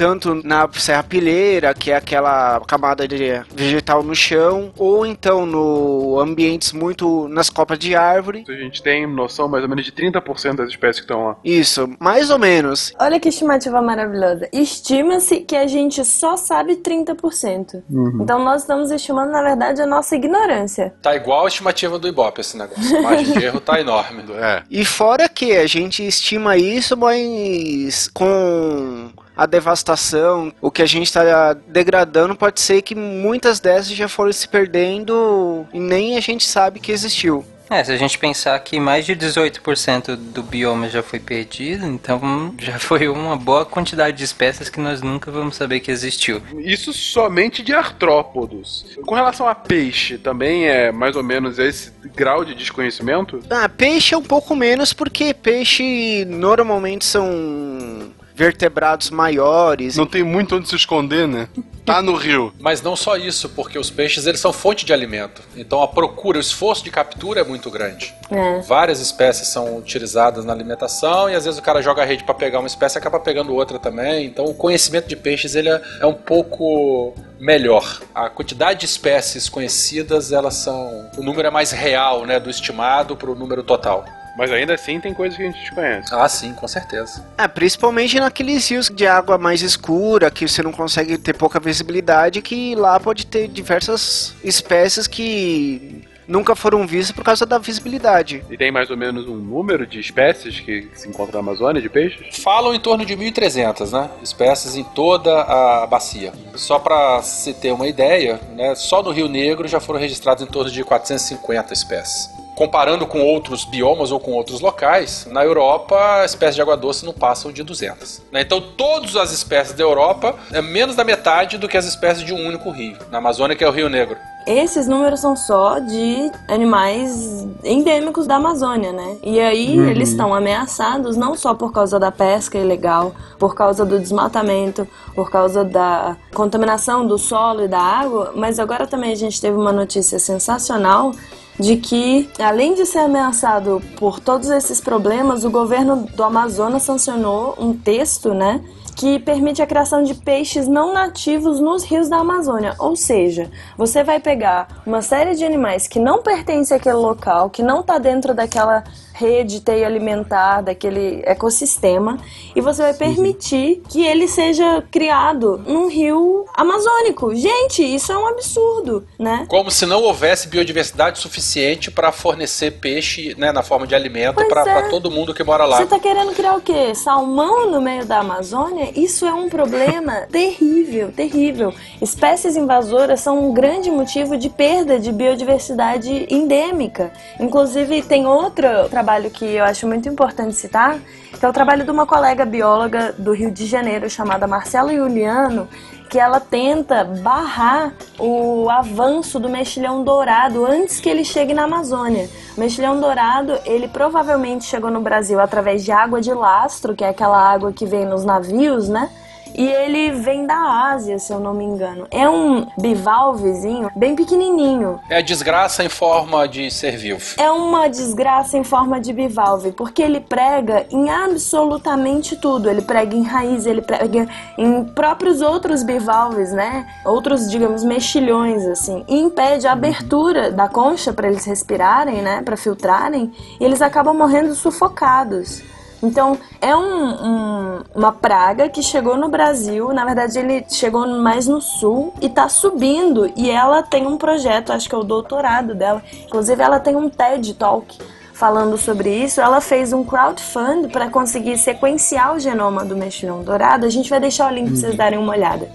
tanto na serra pilheira, que é aquela camada de vegetal no chão, ou então no ambientes muito nas copas de árvore. A gente tem noção mais ou menos de 30% das espécies que estão lá. Isso, mais ou menos. Olha que estimativa maravilhosa. Estima-se que a gente só sabe 30%. Uhum. Então nós estamos estimando, na verdade, a nossa ignorância. Tá igual a estimativa do Ibope esse negócio. A margem de erro tá enorme. É. E fora que a gente estima isso, mas com a devastação, o que a gente está degradando, pode ser que muitas dessas já foram se perdendo e nem a gente sabe que existiu. É, se a gente pensar que mais de 18% do bioma já foi perdido, então já foi uma boa quantidade de espécies que nós nunca vamos saber que existiu. Isso somente de artrópodos. Com relação a peixe, também é mais ou menos esse grau de desconhecimento? Ah, peixe é um pouco menos porque peixe normalmente são vertebrados maiores. Não tem muito onde se esconder, né? Tá no rio. Mas não só isso, porque os peixes eles são fonte de alimento. Então a procura, o esforço de captura é muito grande. É. Várias espécies são utilizadas na alimentação e às vezes o cara joga a rede para pegar uma espécie e acaba pegando outra também. Então o conhecimento de peixes ele é, é um pouco melhor. A quantidade de espécies conhecidas, elas são o número é mais real, né, do estimado para o número total. Mas ainda assim tem coisas que a gente desconhece. Ah, sim, com certeza. É, principalmente naqueles rios de água mais escura, que você não consegue ter pouca visibilidade, que lá pode ter diversas espécies que nunca foram vistas por causa da visibilidade. E tem mais ou menos um número de espécies que se encontram na Amazônia de peixes? Falam em torno de 1.300, né? Espécies em toda a bacia. Só para se ter uma ideia, né? Só no Rio Negro já foram registrados em torno de 450 espécies. Comparando com outros biomas ou com outros locais, na Europa, espécies de água doce não passam de 200. né? Então, todas as espécies da Europa é menos da metade do que as espécies de um único rio. Na Amazônia, que é o Rio Negro. Esses números são só de animais endêmicos da Amazônia, né? E aí Uhum. eles estão ameaçados não só por causa da pesca ilegal, por causa do desmatamento, por causa da contaminação do solo e da água, mas agora também a gente teve uma notícia sensacional de que, além de ser ameaçado por todos esses problemas, o governo do Amazonas sancionou um texto, né, que permite a criação de peixes não nativos nos rios da Amazônia. Ou seja, você vai pegar uma série de animais que não pertencem àquele local, que não está dentro daquela rede teia alimentar, daquele ecossistema, e você vai permitir que ele seja criado num rio amazônico. Gente, isso é um absurdo, né? Como se não houvesse biodiversidade suficiente para fornecer peixe né, na forma de alimento para é. todo mundo que mora lá. Você tá querendo criar o quê? Salmão no meio da Amazônia? Isso é um problema terrível, terrível. Espécies invasoras são um grande motivo de perda de biodiversidade endêmica. Inclusive, tem outro trabalho que eu acho muito importante citar, que é o trabalho de uma colega bióloga do Rio de Janeiro chamada Marcela Juliano, que ela tenta barrar o avanço do mexilhão dourado antes que ele chegue na Amazônia. O mexilhão dourado, ele provavelmente chegou no Brasil através de água de lastro, que é aquela água que vem nos navios, né? E ele vem da Ásia, se eu não me engano. É um bivalvezinho bem pequenininho. É a desgraça em forma de ser vivo. É uma desgraça em forma de bivalve, porque ele prega em absolutamente tudo. Ele prega em raiz, ele prega em próprios outros bivalves, né? Outros, digamos, mexilhões, assim. E impede a abertura da concha para eles respirarem, né? Para filtrarem. E eles acabam morrendo sufocados. Então, é um, um- uma praga que chegou no Brasil. Na verdade, ele chegou mais no sul e tá subindo. E ela tem um projeto, acho que é o doutorado dela. Inclusive, ela tem um TED Talk falando sobre isso. Ela fez um crowdfund para conseguir sequenciar o genoma do mexilhão dourado. A gente vai deixar o link pra vocês darem uma olhada.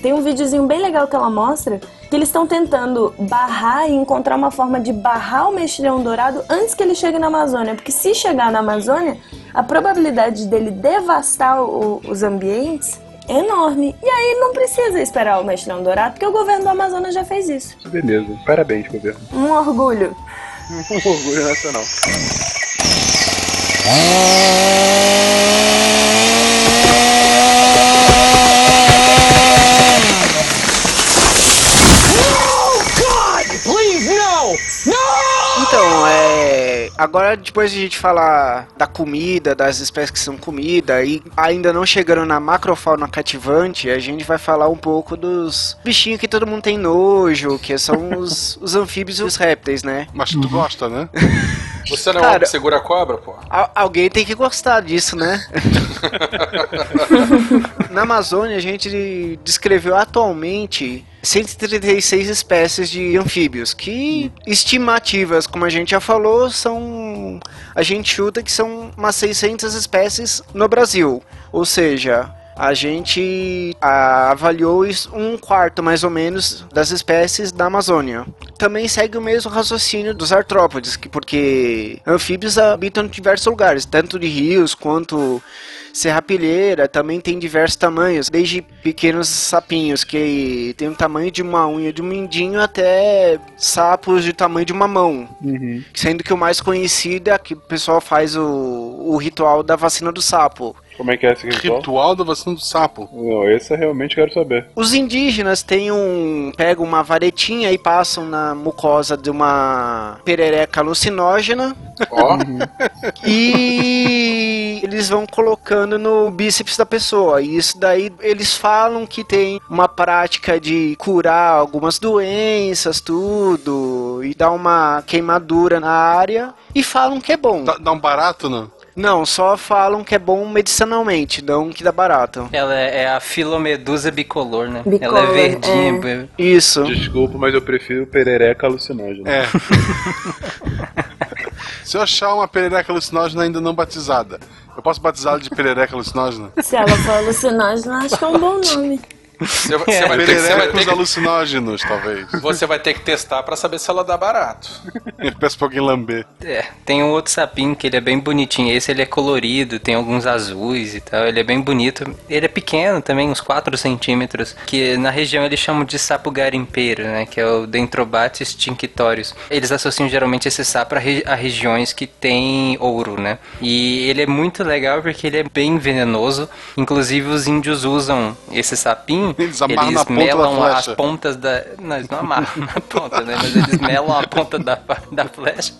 Tem um videozinho bem legal que ela mostra que eles estão tentando barrar e encontrar uma forma de barrar o mexilhão dourado antes que ele chegue na Amazônia. Porque se chegar na Amazônia, a probabilidade dele devastar o- os ambientes é enorme. E aí não precisa esperar o mexilhão dourado, porque o governo do Amazonas já fez isso. Beleza. Parabéns, governo. Um orgulho. Um orgulho nacional. Então, é. Agora, depois de a gente falar da comida, das espécies que são comida, e ainda não chegando na macrofauna cativante, a gente vai falar um pouco dos bichinhos que todo mundo tem nojo, que são os, os anfíbios e os répteis, né? Mas tu gosta, né? Você não é Cara- um que segura a cobra, pô? Al- alguém tem que gostar disso, né? Na Amazônia, a gente descreveu atualmente 136 espécies de anfíbios, que estimativas, como a gente já falou, são. A gente chuta que são umas 600 espécies no Brasil. Ou seja. A gente avaliou um quarto mais ou menos das espécies da Amazônia. Também segue o mesmo raciocínio dos artrópodes, que- porque anfíbios habitam em diversos lugares, tanto de rios quanto serrapilheira, também tem diversos tamanhos, desde pequenos sapinhos que tem o tamanho de uma unha de um mindinho até sapos de tamanho de uma mão. Uhum. Sendo que o mais conhecido é que o pessoal faz o, o ritual da vacina do sapo. Como é que é esse ritual? Ritual da vacina do sapo. Não, esse eu realmente quero saber. Os indígenas têm um. pegam uma varetinha e passam na mucosa de uma perereca alucinógena Ó, e eles vão colocando no bíceps da pessoa. E isso daí eles falam que tem uma prática de curar algumas doenças, tudo, e dar uma queimadura na área. E falam que é bom. Dá, dá um barato, não? Não, só falam que é bom medicinalmente, não que dá barato. Ela é a filomedusa bicolor, né? Bicolor, ela é verdinha. Isso. Desculpa, mas eu prefiro perereca alucinógena. É. Se eu achar uma perereca alucinógena ainda não batizada, eu posso batizá-la de perereca alucinógena? Se ela for alucinógena, acho que é um bom nome. Você, vai- você vai ter, que- você, vai ter que, alucinógenos, talvez. você vai ter que testar pra saber se ela dá barato. Eu peço pra alguém lamber. É, tem um outro sapinho que ele é bem bonitinho. Esse ele é colorido, tem alguns azuis e tal. Ele é bem bonito. Ele é pequeno também, uns 4 centímetros. Que na região eles chamam de sapo garimpeiro, né? Que é o Dentrobates tinctorius. Eles associam geralmente esse sapo a, re- a regiões que tem ouro, né? E ele é muito legal porque ele é bem venenoso. Inclusive os índios usam esse sapinho. Eles amarram na ponta da melam as flecha. pontas da. Não, eles não amarram na ponta, né? Mas eles melam a ponta da, da flecha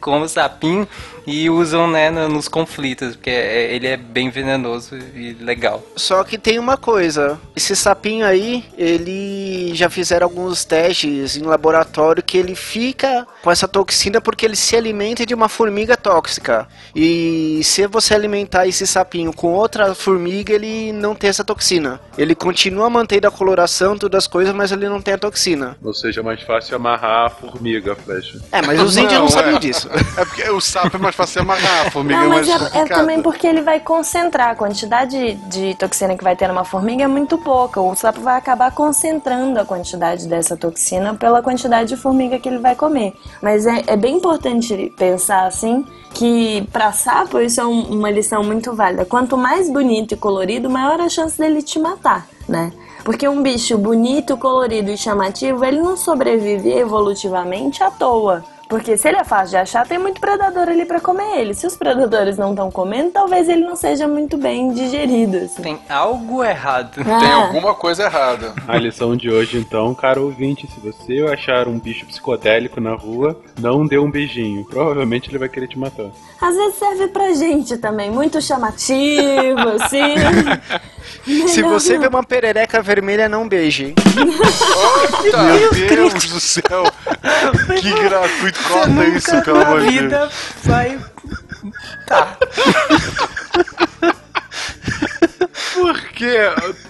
com o sapinho e usam, né, no- nos conflitos, porque é- ele é bem venenoso e legal. Só que tem uma coisa, esse sapinho aí, ele já fizeram alguns testes em laboratório que ele fica com essa toxina porque ele se alimenta de uma formiga tóxica. E se você alimentar esse sapinho com outra formiga, ele não tem essa toxina. Ele continua mantendo a coloração, todas as coisas, mas ele não tem a toxina. Ou seja, é mais fácil amarrar a formiga, a flecha. É, mas os índios não, Não, sabiam é. disso. É porque o sapo é mais fácil amarrar, a formiga Não, é mas mais é, é também porque ele vai concentrar. A quantidade de toxina que vai ter numa formiga é muito pouca. O sapo vai acabar concentrando a quantidade dessa toxina pela quantidade de formiga que ele vai comer. Mas é, é bem importante pensar assim que para sapo isso é um- uma lição muito válida. Quanto mais bonito e colorido, maior a chance dele te matar, né? Porque um bicho bonito, colorido e chamativo, ele não sobrevive evolutivamente à toa. Porque se ele é fácil de achar, tem muito predador ali pra comer ele. Se os predadores não estão comendo, talvez ele não seja muito bem digerido. Assim. Tem algo errado. Ah. Tem alguma coisa errada. A lição de hoje, então, caro ouvinte, se você achar um bicho psicodélico na rua, não dê um beijinho. Provavelmente ele vai querer te matar. Às vezes serve pra gente também, muito chamativo, assim. Se você vê uma perereca vermelha, não beije. Meu Deus do céu! Que gratuito, você nunca isso, na vida de vai... Tá. Porque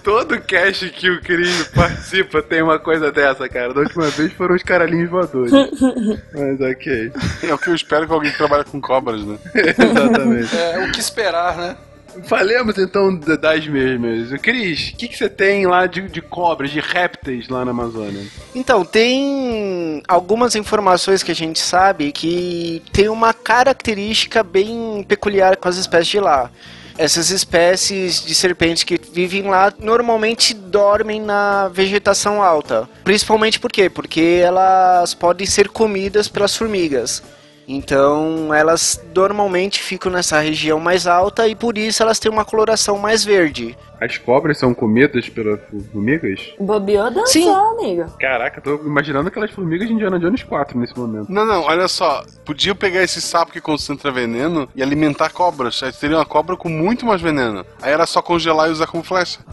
todo cast que o Cris participa tem uma coisa dessa, cara. Da última vez foram os caralhinhos voadores. Mas ok. É o que eu espero que alguém que trabalha com cobras, né? Exatamente. É, o que esperar, né? Falemos então da- das mesmas. Cris, o que, que você tem lá de, de cobras, de répteis lá na Amazônia? Então, tem algumas informações que a gente sabe que tem uma característica bem peculiar com as espécies de lá. Essas espécies de serpentes que vivem lá normalmente dormem na vegetação alta. Principalmente por quê? Porque elas podem ser comidas pelas formigas. Então, elas normalmente ficam nessa região mais alta e por isso elas têm uma coloração mais verde. As cobras são comidas pelas formigas? Bobeou dançou, Sim. amigo. Caraca, tô imaginando aquelas formigas de Indiana Jones 4 nesse momento. Não, não, olha só. Podiam pegar esse sapo que concentra veneno e alimentar cobras. Aí teria uma cobra com muito mais veneno. Aí era só congelar e usar como flecha.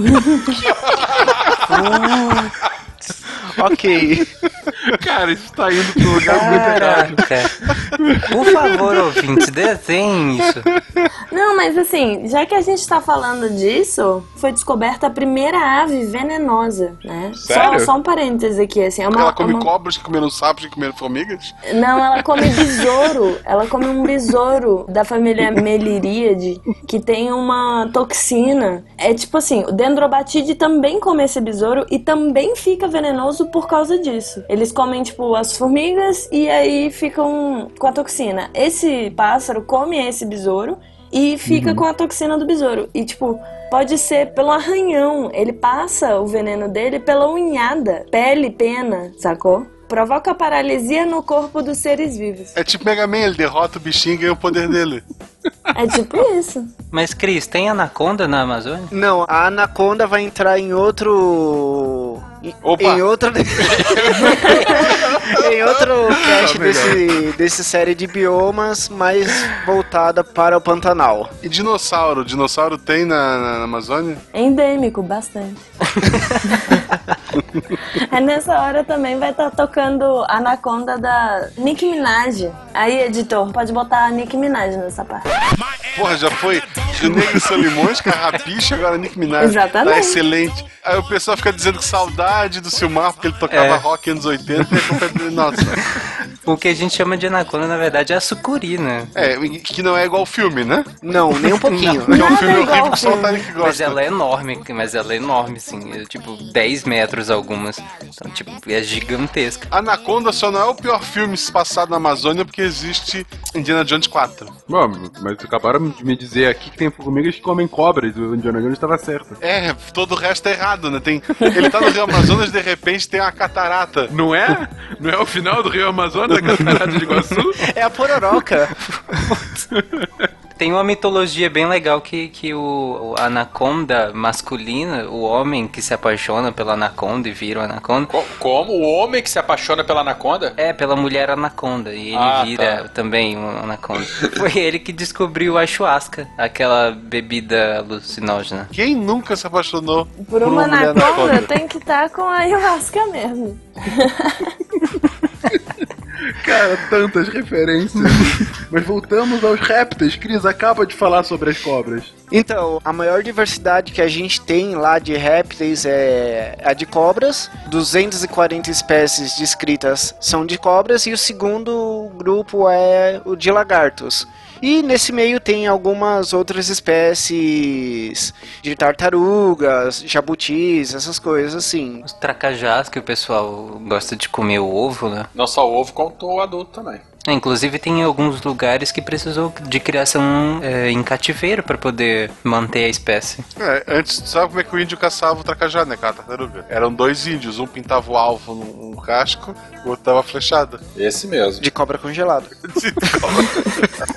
Ok. Cara, isso tá indo pro lugar muito errado. Caraca. Por favor, ouvinte, desenhe isso. Não, mas assim, já que a gente tá falando disso, foi descoberta a primeira ave venenosa, né? Só, Sério? só um parênteses aqui, assim. É uma, ela come uma- cobras que comeram sapos que comeram formigas. Não, ela come besouro. Ela come um besouro da família Meliríade, que tem uma toxina. É tipo assim, o Dendrobatide também come esse besouro e também fica venenoso por causa disso. Eles comem, tipo, as formigas e aí ficam com a toxina. Esse pássaro come esse besouro e fica com a toxina do besouro. E, tipo, pode ser pelo arranhão. Ele passa o veneno dele pela unhada, pele, pena, sacou? Provoca paralisia no corpo dos seres vivos. É tipo Mega Man, ele derrota o bichinho e ganha o poder dele. É tipo isso. Mas, Cris, tem anaconda na Amazônia? Não, a anaconda vai entrar em outro. Em- Opa. Em outro. em outro cast Tá melhor. desse, desse série de biomas, mais voltada para o Pantanal. E dinossauro? Dinossauro tem na, na- Amazônia? É endêmico, bastante. é nessa hora também vai estar tocando Anaconda da Nicki Minaj. Aí, editor, pode botar a Nicki Minaj nessa parte. Porra, já foi Negro e Solimões, Carrapicho, agora Nick Minaj. Exatamente. Tá excelente. Aí o pessoal fica dizendo que saudade do Silmar, porque ele tocava É. rock anos 80 e a culpa é dele. Nossa. O que a gente chama de anaconda, na verdade, é a sucuri, né? É, que não é igual filme, né? Não, nem um pouquinho. Que é um filme igual horrível que só o. Tarek Mas gosta. ela é enorme, mas ela é enorme, assim. É, tipo, 10 metros algumas. Então, tipo, é gigantesca. Anaconda só não é o pior filme passado na Amazônia porque existe Indiana Jones 4. Bom, mas acabaram de me dizer aqui que tem formigas que comem cobras. O Indiana Jones estava certo. É, todo o resto é errado, né? Tem, ele tá no Rio Amazonas de repente tem uma catarata. Não é? Não é o final do Rio Amazonas, da Catarata de Iguaçu? É a pororoca. Tem uma mitologia bem legal que, que o, o anaconda masculina, o homem que se apaixona pela anaconda e vira o anaconda, Co- Como o homem que se apaixona pela anaconda? é pela mulher anaconda e ele Ah, vira tá. também um anaconda. Foi ele que descobriu a ayahuasca, aquela bebida alucinógena. Quem nunca se apaixonou Por uma mulher anaconda, anaconda? tem que estar com a ayahuasca mesmo. Cara, tantas referências. mas voltamos aos répteis. Cris acaba de falar sobre as cobras. Então, a maior diversidade que a gente tem lá de répteis é a de cobras. 240 espécies descritas são de cobras e o segundo grupo é o de lagartos. E nesse meio tem algumas outras espécies de tartarugas, jabutis, essas coisas assim. Os tracajás que o pessoal gosta de comer o ovo, né? Não só o ovo, quanto o adulto também. Inclusive tem alguns lugares que precisou de criação é, em cativeiro para poder manter a espécie. É, antes, sabe como é que o índio caçava o tracajá, né, cara, tartaruga? Eram dois índios, um pintava o alvo num, num casco, o outro dava flechada. Esse mesmo. De cobra congelada.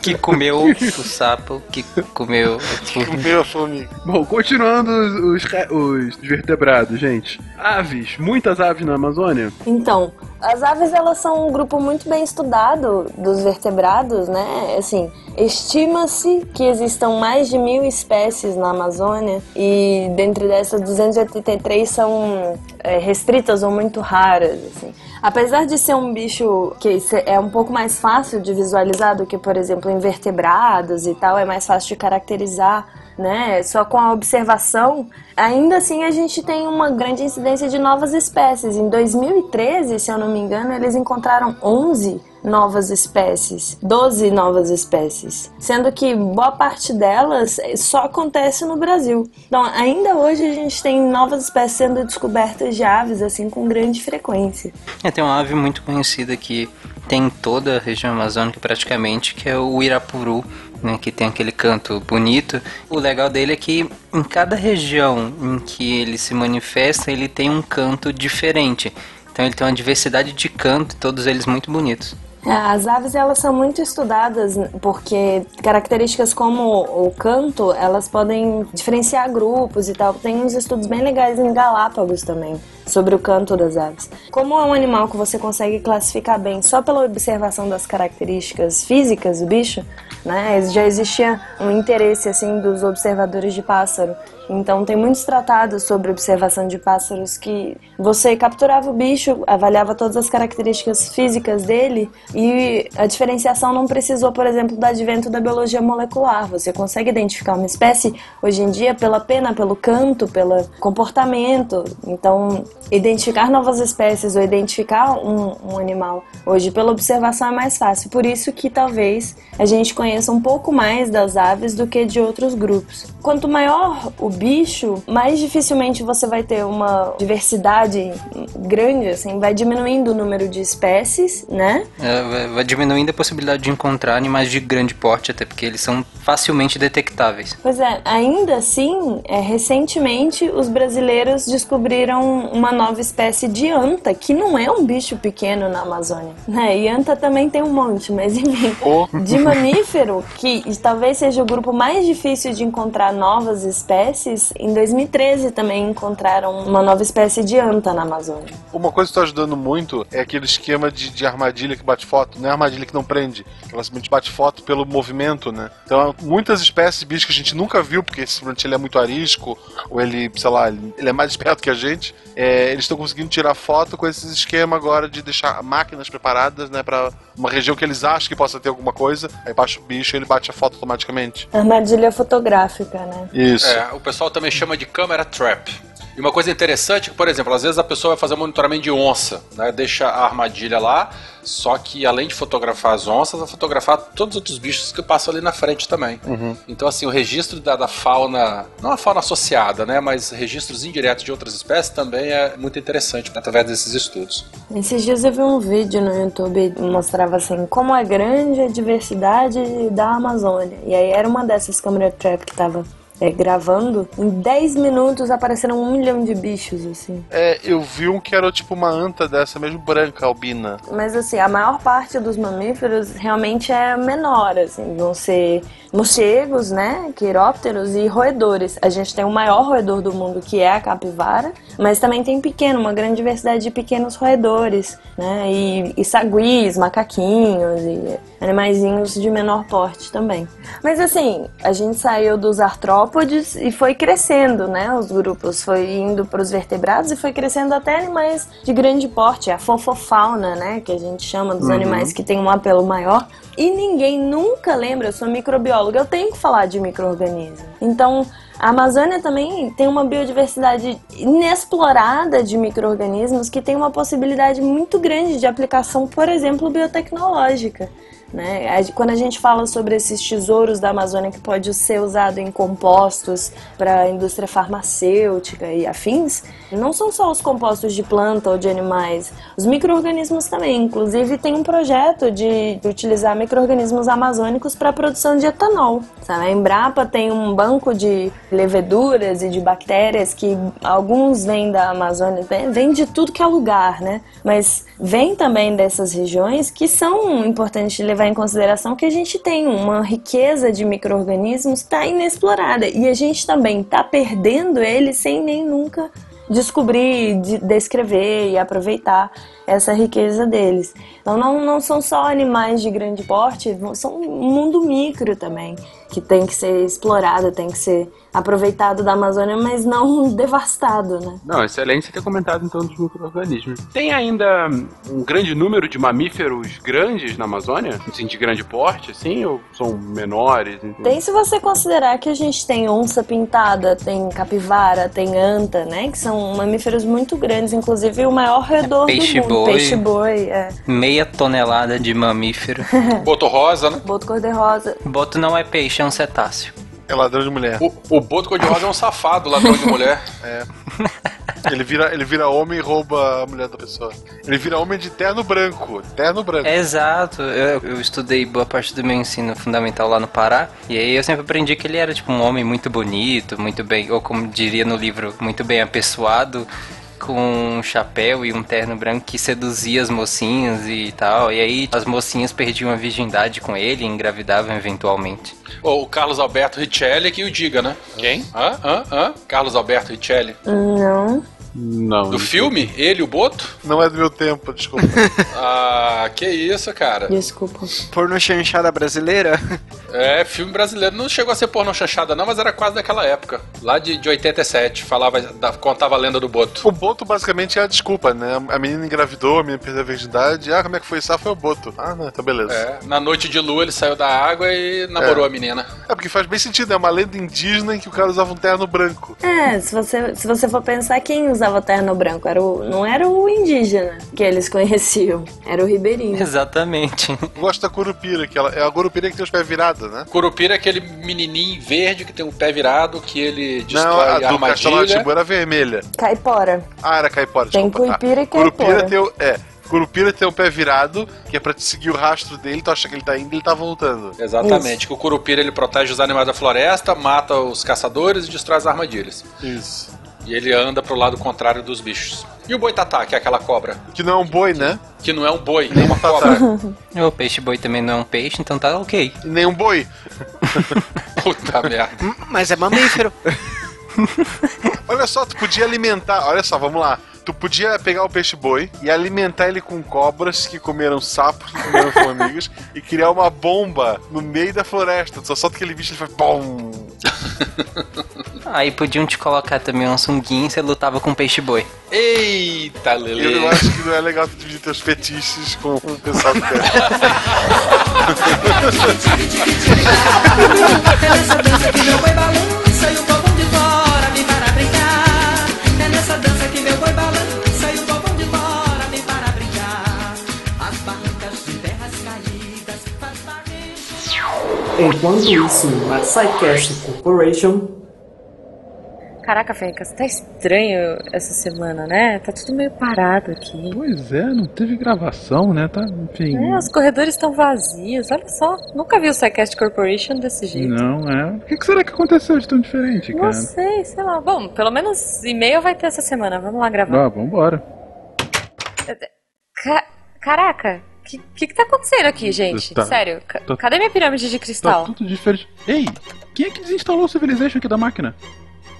Que comeu o sapo, que comeu. Comeu a formiga. Bom, continuando os, os, os vertebrados, gente. Aves, muitas aves na Amazônia. Então, as aves elas são um grupo muito bem estudado dos vertebrados, né? Assim, estima-se que existam mais de mil espécies na Amazônia e dentre dessas 283 são é, restritas ou muito raras, assim. Apesar de ser um bicho que é um pouco mais fácil de visualizar do que, por exemplo, invertebrados e tal, é mais fácil de caracterizar. Né, só com a observação, ainda assim a gente tem uma grande incidência de novas espécies. Em 2013, se eu não me engano, eles encontraram 11 novas espécies, 12 novas espécies, sendo que boa parte delas só acontece no Brasil. Então, ainda hoje a gente tem novas espécies sendo descobertas de aves assim com grande frequência. É, tem uma ave muito conhecida que tem em toda a região amazônica praticamente, que é o Irapuru, né, que tem aquele canto bonito. O legal dele é que em cada região em que ele se manifesta, ele tem um canto diferente. Então ele tem uma diversidade de canto, todos eles muito bonitos. As aves elas são muito estudadas porque características como o canto elas podem diferenciar grupos e tal. Tem uns estudos bem legais em Galápagos também sobre o canto das aves. Como é um animal que você consegue classificar bem só pela observação das características físicas do bicho, né? Já existia um interesse assim dos observadores de pássaro. Então tem muitos tratados sobre observação de pássaros que você capturava o bicho, avaliava todas as características físicas dele e a diferenciação não precisou, por exemplo, do advento da biologia molecular. Você consegue identificar uma espécie hoje em dia pela pena, pelo canto, pelo comportamento. Então identificar novas espécies ou identificar um, um animal hoje pela observação é mais fácil. Por isso que talvez a gente conheça um pouco mais das aves do que de outros grupos. Quanto maior o bicho, mais dificilmente você vai ter uma diversidade grande, assim, vai diminuindo o número de espécies, né? É, vai, diminuindo a possibilidade de encontrar animais de grande porte, até porque eles são facilmente detectáveis. Pois é, ainda assim, é, recentemente os brasileiros descobriram uma nova espécie de anta, que não é um bicho pequeno na Amazônia. Né? E anta também tem um monte, mas enfim, de mamífero, que talvez seja o grupo mais difícil de encontrar novas espécies, em 2013 também encontraram uma nova espécie de anta na Amazônia. Uma coisa que está ajudando muito é aquele esquema de, de armadilha que bate foto. Não é armadilha que não prende, ela simplesmente bate foto pelo movimento, né? Então, muitas espécies de bichos que a gente nunca viu, porque simplesmente ele é muito arisco, ou ele, sei lá, ele ele é mais esperto que a gente, é, eles estão conseguindo tirar foto com esse esquema agora de deixar máquinas preparadas, né, para uma região que eles acham que possa ter alguma coisa, aí baixa o bicho e ele bate a foto automaticamente. Armadilha fotográfica, né? Isso. É, o pessoal também chama de câmera trap. E uma coisa interessante é que, por exemplo, às vezes a pessoa vai fazer um monitoramento de onça, né? Deixa a armadilha lá, só que além de fotografar as onças, vai fotografar todos os outros bichos que passam ali na frente também. Então, assim, o registro da, da fauna, não a fauna associada, né? Mas registros indiretos de outras espécies também é muito interessante através desses estudos. Esses dias eu vi um vídeo no YouTube que mostrava assim como é grande a diversidade da Amazônia. E aí era uma dessas câmeras trap que tava é, gravando. Em 10 minutos apareceram um milhão de bichos, assim. É, eu vi um que era tipo uma anta dessa mesmo branca, albina. Mas assim, a maior parte dos mamíferos realmente é menor, assim, vão ser morcegos, né, quirópteros e roedores. A gente tem o maior roedor do mundo, que é a capivara, mas também tem pequeno, uma grande diversidade de pequenos roedores, né, e, e saguis, macaquinhos e animaizinhos de menor porte também. Mas assim, a gente saiu dos artrópodes e foi crescendo, né, os grupos, foi indo para os vertebrados e foi crescendo até animais de grande porte, a fofofauna, né, que a gente chama dos Uhum. animais que tem um apelo maior. E ninguém nunca lembra, eu sou microbióloga, eu tenho que falar de micro-organismo. Então, a Amazônia também tem uma biodiversidade inexplorada de micro-organismos que tem uma possibilidade muito grande de aplicação, por exemplo, biotecnológica. Né? Quando a gente fala sobre esses tesouros da Amazônia que pode ser usado em compostos para a indústria farmacêutica e afins, não são só os compostos de planta ou de animais, os micro-organismos também. Inclusive tem um projeto de utilizar micro-organismos amazônicos para a produção de etanol. A Embrapa tem um banco de leveduras e de bactérias que alguns vêm da Amazônia, vem de tudo que é lugar, né? Mas vem também dessas regiões que são importantes de levar em consideração que a gente tem uma riqueza de micro-organismos que está inexplorada e a gente também está perdendo eles sem nem nunca descobrir, de- descrever e aproveitar. essa riqueza deles. Então não, não são só animais de grande porte, são um mundo micro também, que tem que ser explorado, tem que ser aproveitado da Amazônia, mas não devastado, né? Não, excelente você ter comentado então dos micro-organismos. Tem ainda um grande número de mamíferos grandes na Amazônia? Assim, de grande porte, assim, ou são menores? Enfim? Tem se você considerar que a gente tem onça pintada, tem capivara, tem anta, né? Que são mamíferos muito grandes, inclusive o maior redor peixe do mundo. boi. Peixe boi, é. Meia tonelada de mamífero. Boto rosa, né? Boto cor-de-rosa. Boto não é peixe, é um cetáceo. É ladrão de mulher. O, o Boto cor-de-rosa é um safado, ladrão de mulher. É. Ele vira, ele vira homem e rouba a mulher da pessoa. Ele vira homem de terno branco. Terno branco. Exato, eu, eu estudei boa parte do meu ensino fundamental lá no Pará, e aí eu sempre aprendi que ele era tipo um homem muito bonito, muito bem, ou como diria no livro, muito bem apessoado, com um chapéu e um terno branco que seduzia as mocinhas e tal, e aí as mocinhas perdiam a virgindade com ele e engravidavam eventualmente. Ou o Carlos Alberto Richelli que o diga, né? Quem? Hã? Hã? Hã? Carlos Alberto Richelli. Não. Não. Do filme? Ele, o Boto? Não é do meu tempo, desculpa. Ah, que isso, cara. Desculpa. Porno chanchada brasileira? É, filme brasileiro. Não chegou a ser pornô chanchada, não, mas era quase daquela época. Lá de, de 87. Falava, da- contava a lenda do Boto. O Boto basicamente é a desculpa, né? A menina engravidou, a menina perdeu a virgindade. Ah, como é que foi isso? Ah, foi o Boto. Ah, não, então beleza. É, na noite de lua ele saiu da água e namorou É. a menina. É porque faz bem sentido, é uma lenda indígena em que o cara usava um terno branco. É, se você, se você for pensar, quem usava terno branco? Era o, não era o indígena que eles conheciam, era o ribeirinho. Exatamente. Eu gosto da Curupira, que ela, é a Curupira que tem os pés virados, né? Curupira é aquele menininho verde que tem o pé virado, que ele destrói não, a a do Castelo era vermelha. Caipora. Ah, era caipora, Tem desculpa. cuipira e Ah, Curupira caipora. tem o... É, Curupira tem o pé virado, que é pra te seguir o rastro dele, tu acha que ele tá indo e ele tá voltando. Exatamente, que o Curupira ele protege os animais da floresta, mata os caçadores e destrói as armadilhas. Isso. E ele anda pro lado contrário dos bichos. E o boitatá, que é aquela cobra, Que não é um boi, né? que não é um boi, é uma cobra. O peixe boi também não é um peixe, então tá ok. E nem um boi. Puta merda. Mas é mamífero. Olha só, tu podia alimentar. Olha só, vamos lá. Tu podia pegar o peixe-boi e alimentar ele com cobras que comeram sapos, que comeram formigas, e criar uma bomba no meio da floresta. Tu só solta aquele bicho e ele faz BOM! Aí podiam te colocar também um sunguinho e você lutava com peixe boi. Eita, Eu Lele. não acho que não é legal tu dividir teus fetiches com o pessoal que quer. Enquanto isso, na Psycast Corporation, Caraca, Fencas, tá estranho essa semana, né? Tá tudo meio parado aqui. Pois é, não teve gravação, né? Tá, enfim. É, os corredores estão vazios, olha só. Nunca vi o Psycast Corporation desse jeito. Não, é. O que, que será que aconteceu de tão diferente, cara? Não sei, sei lá. Bom, pelo menos e-mail vai ter essa semana. Vamos lá gravar. Ah, vambora. Ca- Caraca, o que, que que tá acontecendo aqui, gente? Tá- Sério, tá- cadê minha pirâmide de Tá cristal? tudo diferente. Ei, quem é que desinstalou o Civilization aqui da máquina?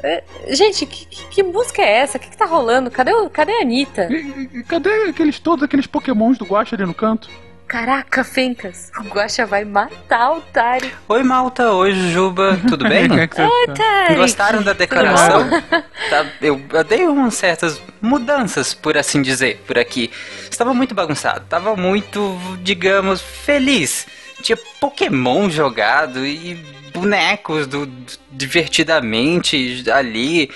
É, Gente, que, que- música é essa? O que, que tá rolando? Cadê, o, cadê a Anitta? E- Cadê aqueles todos aqueles pokémons do Guacha ali no canto? Caraca, Fencas, o Guaxa vai matar o Tari. Oi, Malta. Oi, Jujuba. Tudo bem? Oi? Tari. Gostaram da decoração? Tá, eu, eu dei umas certas mudanças, por assim dizer, por aqui. Estava muito bagunçado, estava muito, digamos, feliz. Tinha Pokémon jogado e bonecos do, do- divertidamente ali.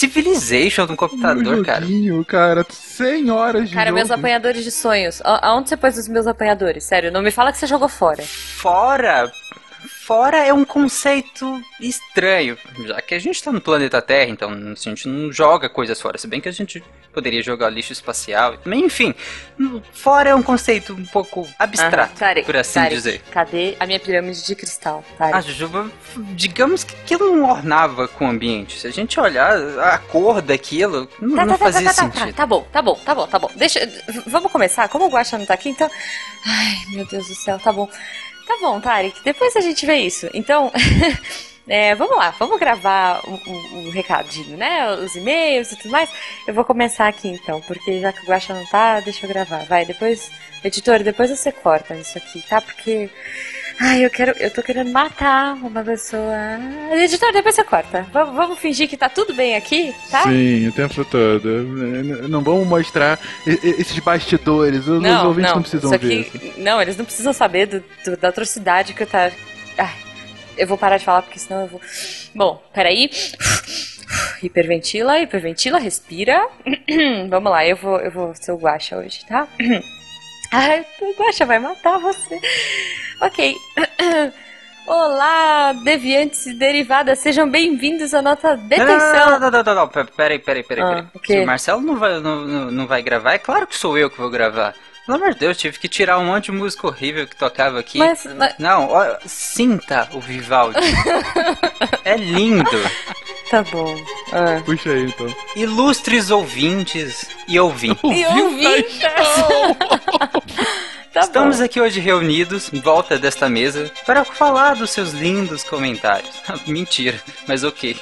Civilization no computador, Meu cara. joguinho, cara. 100 horas de Cara, meus jogo. apanhadores de sonhos. A- Aonde você pôs os meus apanhadores? Sério, não me fala que você jogou fora. Fora. Fora é um conceito estranho, já que a gente tá no planeta Terra, então a gente não joga coisas fora, se bem que a gente poderia jogar lixo espacial, enfim, fora é um conceito um pouco abstrato. Tarek, por assim Tarek, dizer. Cadê a minha pirâmide de cristal? A Tarek? Jujuba, digamos que aquilo não ornava com o ambiente. Se a gente olhar a cor daquilo, não, Tá, não tá, tá, fazia tá, tá, tá, sentido. tá bom, tá bom, tá bom, tá bom. Deixa. Vamos começar? Como o Guaxa não tá aqui, então. Ai, meu Deus do céu, tá bom. Tá bom, Tarek. Depois a gente vê isso. Então. É, vamos lá, vamos gravar o, o- o recadinho, né? Os e-mails e tudo mais. Eu vou começar aqui então, porque já que o Guaxa não tá, deixa eu gravar. Vai, depois, editor, depois você corta isso aqui, tá? Porque. Ai, eu quero. Eu tô querendo matar uma pessoa. Editor, depois você corta. Vamos, vamos fingir que tá tudo bem aqui, tá? Sim, o tempo todo. Não vamos mostrar esses bastidores. Os Não, ouvintes não, não, precisam ver. não, eles não precisam saber do, do- da atrocidade que eu tá. Ai, eu vou parar de falar porque senão eu vou. Bom, peraí. Hiperventila, hiperventila, respira. Vamos lá, eu vou, eu vou ser o Guaxa hoje, tá? Ai, Guaxa vai matar você. Ok. Olá, deviantes e derivadas, sejam bem-vindos à nossa detenção. Não, não, não, não, não, pe- peraí, peraí, peraí. Ah? Se o Marcelo não vai, não, não vai gravar, é claro que sou eu que vou gravar. Pelo amor de Deus, tive que tirar um monte de música horrível que tocava aqui. Mas- mas- Não, ó, sinta o Vivaldi. é lindo. Tá bom. Ah. Puxa aí, então. Ilustres ouvintes e ouvintes. E ouvintes. Tá Estamos aqui hoje reunidos em volta desta mesa para falar dos seus lindos comentários. Mentira, mas ok.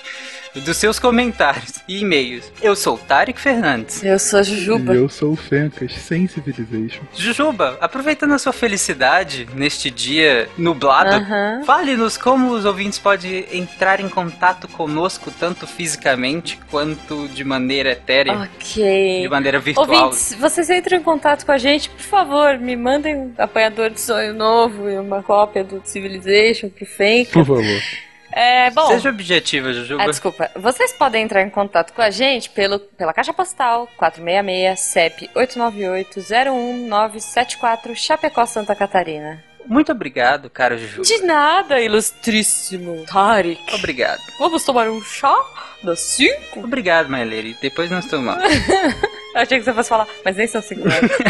Dos seus comentários e e-mails. Eu sou o Tarek Fernandes. Eu sou a Jujuba. E eu sou o Fencas, sem Civilization. Jujuba, aproveitando a sua felicidade neste dia nublado, fale-nos como os ouvintes podem entrar em contato conosco, tanto fisicamente quanto de maneira etérea, Ok. de maneira virtual. Ouvintes, vocês entram em contato com a gente, por favor, me mandem um apanhador de sonho novo e uma cópia do Civilization pro Fenka. Por favor. É, bom. Seja objetiva, Jujuba. Ah, desculpa. Vocês podem entrar em contato com a gente pelo, pela caixa postal 466 CEP 898-01974 Chapecó, Santa Catarina. Muito obrigado, caro Jujuba. De nada, ilustríssimo Tarek. Obrigado. Vamos tomar um chá das 5? Obrigado, Maelere. Depois nós tomamos. Achei que você fosse falar, mas nem são 5 horas.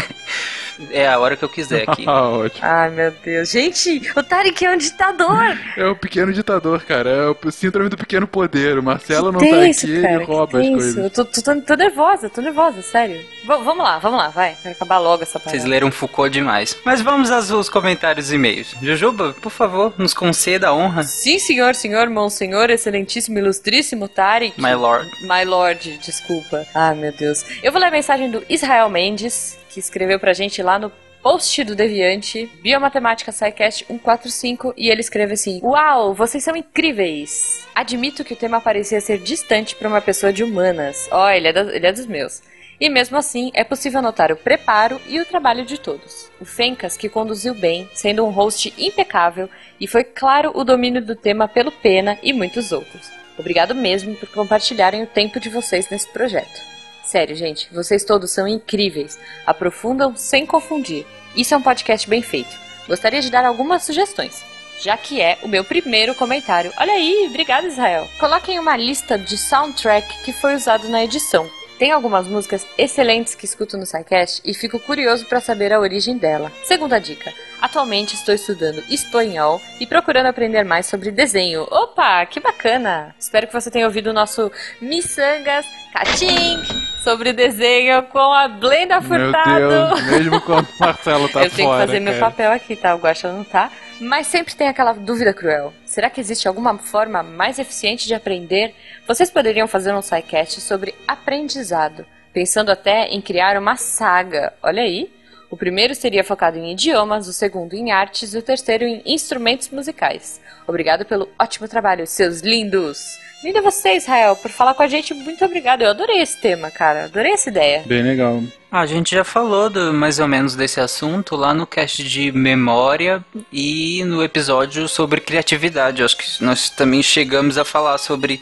É a hora que eu quiser aqui. Ah, ótimo. Ai, meu Deus. Gente, o Tarek é um ditador. É o pequeno ditador, cara. É o síndrome do pequeno poder. O Marcelo não tá tenso, aqui, cara, ele que rouba as coisas. Eu tô, tô, tô- tô nervosa, tô nervosa, sério. V- vamos lá, vamos lá, vai. Quero acabar logo essa parada. Vocês leram Foucault demais. Mas vamos aos, aos comentários e e-mails. Jujuba, por favor, nos conceda a honra. Sim, senhor, senhor, monsenhor, excelentíssimo, ilustríssimo Tarek. My lord. My lord, desculpa. Ah, meu Deus. Eu vou ler a mensagem do Israel Mendes, que escreveu pra gente lá no post do Deviante, Biomatemática SciCast 145, e ele escreve assim: Uau, vocês são incríveis! Admito que o tema parecia ser distante pra uma pessoa de humanas. Ó, ele, é ele é dos meus. E mesmo assim, é possível notar o preparo e o trabalho de todos. O Fencas, que conduziu bem, sendo um host impecável, e foi claro o domínio do tema pelo Pena e muitos outros. Obrigado mesmo por compartilharem o tempo de vocês nesse projeto. Sério, gente, vocês todos são incríveis. Aprofundam sem confundir. Isso é um podcast bem feito. Gostaria de dar algumas sugestões, já que é o meu primeiro comentário. Olha aí, obrigado Israel. Coloquem uma lista de soundtrack que foi usado na edição. Tem algumas músicas excelentes que escuto no SciCast e fico curioso para saber a origem dela. Segunda dica. Atualmente estou estudando espanhol e procurando aprender mais sobre desenho. Opa, que bacana! Espero que você tenha ouvido o nosso Missangas Catim sobre desenho com a Blenda Meu Furtado. Deus, mesmo quando o Marcelo tá Eu tenho fora. que fazer meu cara. papel aqui, tá? O Guaxa não tá. Mas sempre tem aquela dúvida cruel. Será que existe alguma forma mais eficiente de aprender? Vocês poderiam fazer um sidecast sobre aprendizado, pensando até em criar uma saga. Olha aí. O primeiro seria focado em idiomas, o segundo em artes e o terceiro em instrumentos musicais. Obrigado pelo ótimo trabalho, seus lindos! Linda você, Israel, por falar com a gente. Muito obrigado. Eu adorei esse tema, cara. Adorei essa ideia. Bem legal. A gente já falou do- mais ou menos desse assunto lá no cast de memória e no episódio sobre criatividade. Eu acho que nós também chegamos a falar sobre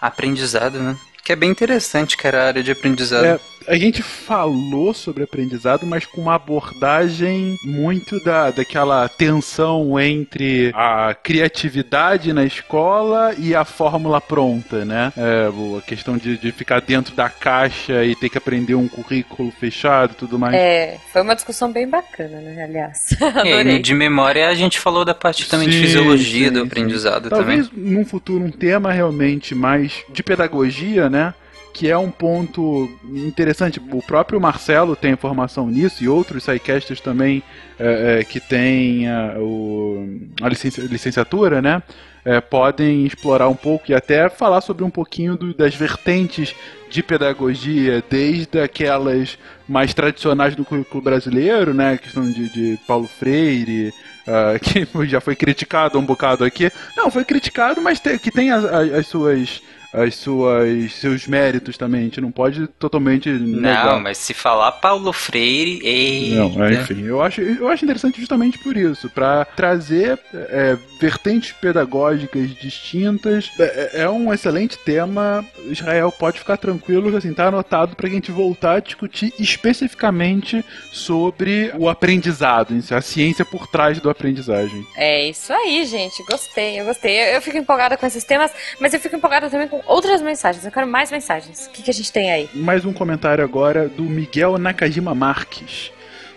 aprendizado, né? Que é bem interessante, cara, a área de aprendizado. É, a gente falou sobre aprendizado, mas com uma abordagem muito da, daquela tensão entre a criatividade na escola e a fórmula pronta, né? É, a questão de, de ficar dentro da caixa e ter que aprender um currículo fechado e tudo mais. É, foi uma discussão bem bacana, né? Aliás. E Adorei. de memória a gente falou da parte também de Sim, fisiologia sim, do sim. aprendizado Talvez também. num futuro um tema realmente mais de pedagogia, né? Que é um ponto interessante. O próprio Marcelo tem informação nisso e outros sidecasters também é, é, que têm a, o- a licenci- licenciatura, né? é, podem explorar um pouco e até falar sobre um pouquinho do- das vertentes de pedagogia, desde aquelas mais tradicionais do currículo brasileiro, né? A questão de, de Paulo Freire, ah, que já foi criticado um bocado aqui. Não, foi criticado, mas te- que tem as, as- as suas. As suas seus méritos também, a gente não pode totalmente negar. Não, mas se falar Paulo Freire, ei. Não, é, enfim, eu acho, eu acho interessante justamente por isso, para trazer é, vertentes pedagógicas distintas. É, é um excelente tema. Israel pode ficar tranquilo, assim, tá anotado para a gente voltar a discutir especificamente sobre o aprendizado, em si, a ciência por trás do aprendizagem. É isso aí, gente. Gostei, eu gostei. Eu, eu fico empolgada com esses temas, mas eu fico empolgada também com outras mensagens. Eu quero mais mensagens. O que, que a gente tem aí? Mais um comentário agora do Miguel Nakajima Marques.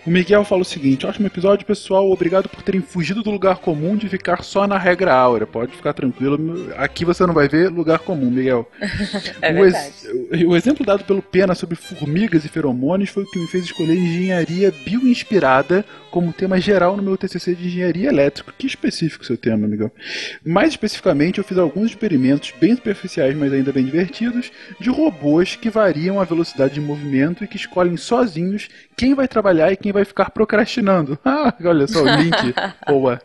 O Miguel fala o seguinte: ótimo episódio, pessoal. Obrigado por terem fugido do lugar comum de ficar só na regra áurea. Pode ficar tranquilo. Aqui você não vai ver lugar comum, Miguel. É o, ex- o exemplo dado pelo Pena sobre formigas e feromônios foi o que me fez escolher engenharia bioinspirada como tema geral no meu TCC de engenharia elétrica. Que específico seu tema, Miguel. Mais especificamente, eu fiz alguns experimentos bem superficiais, mas ainda bem divertidos, de robôs que variam a velocidade de movimento e que escolhem sozinhos quem vai trabalhar e quem vai ficar procrastinando. Ah, olha só o link. Boa.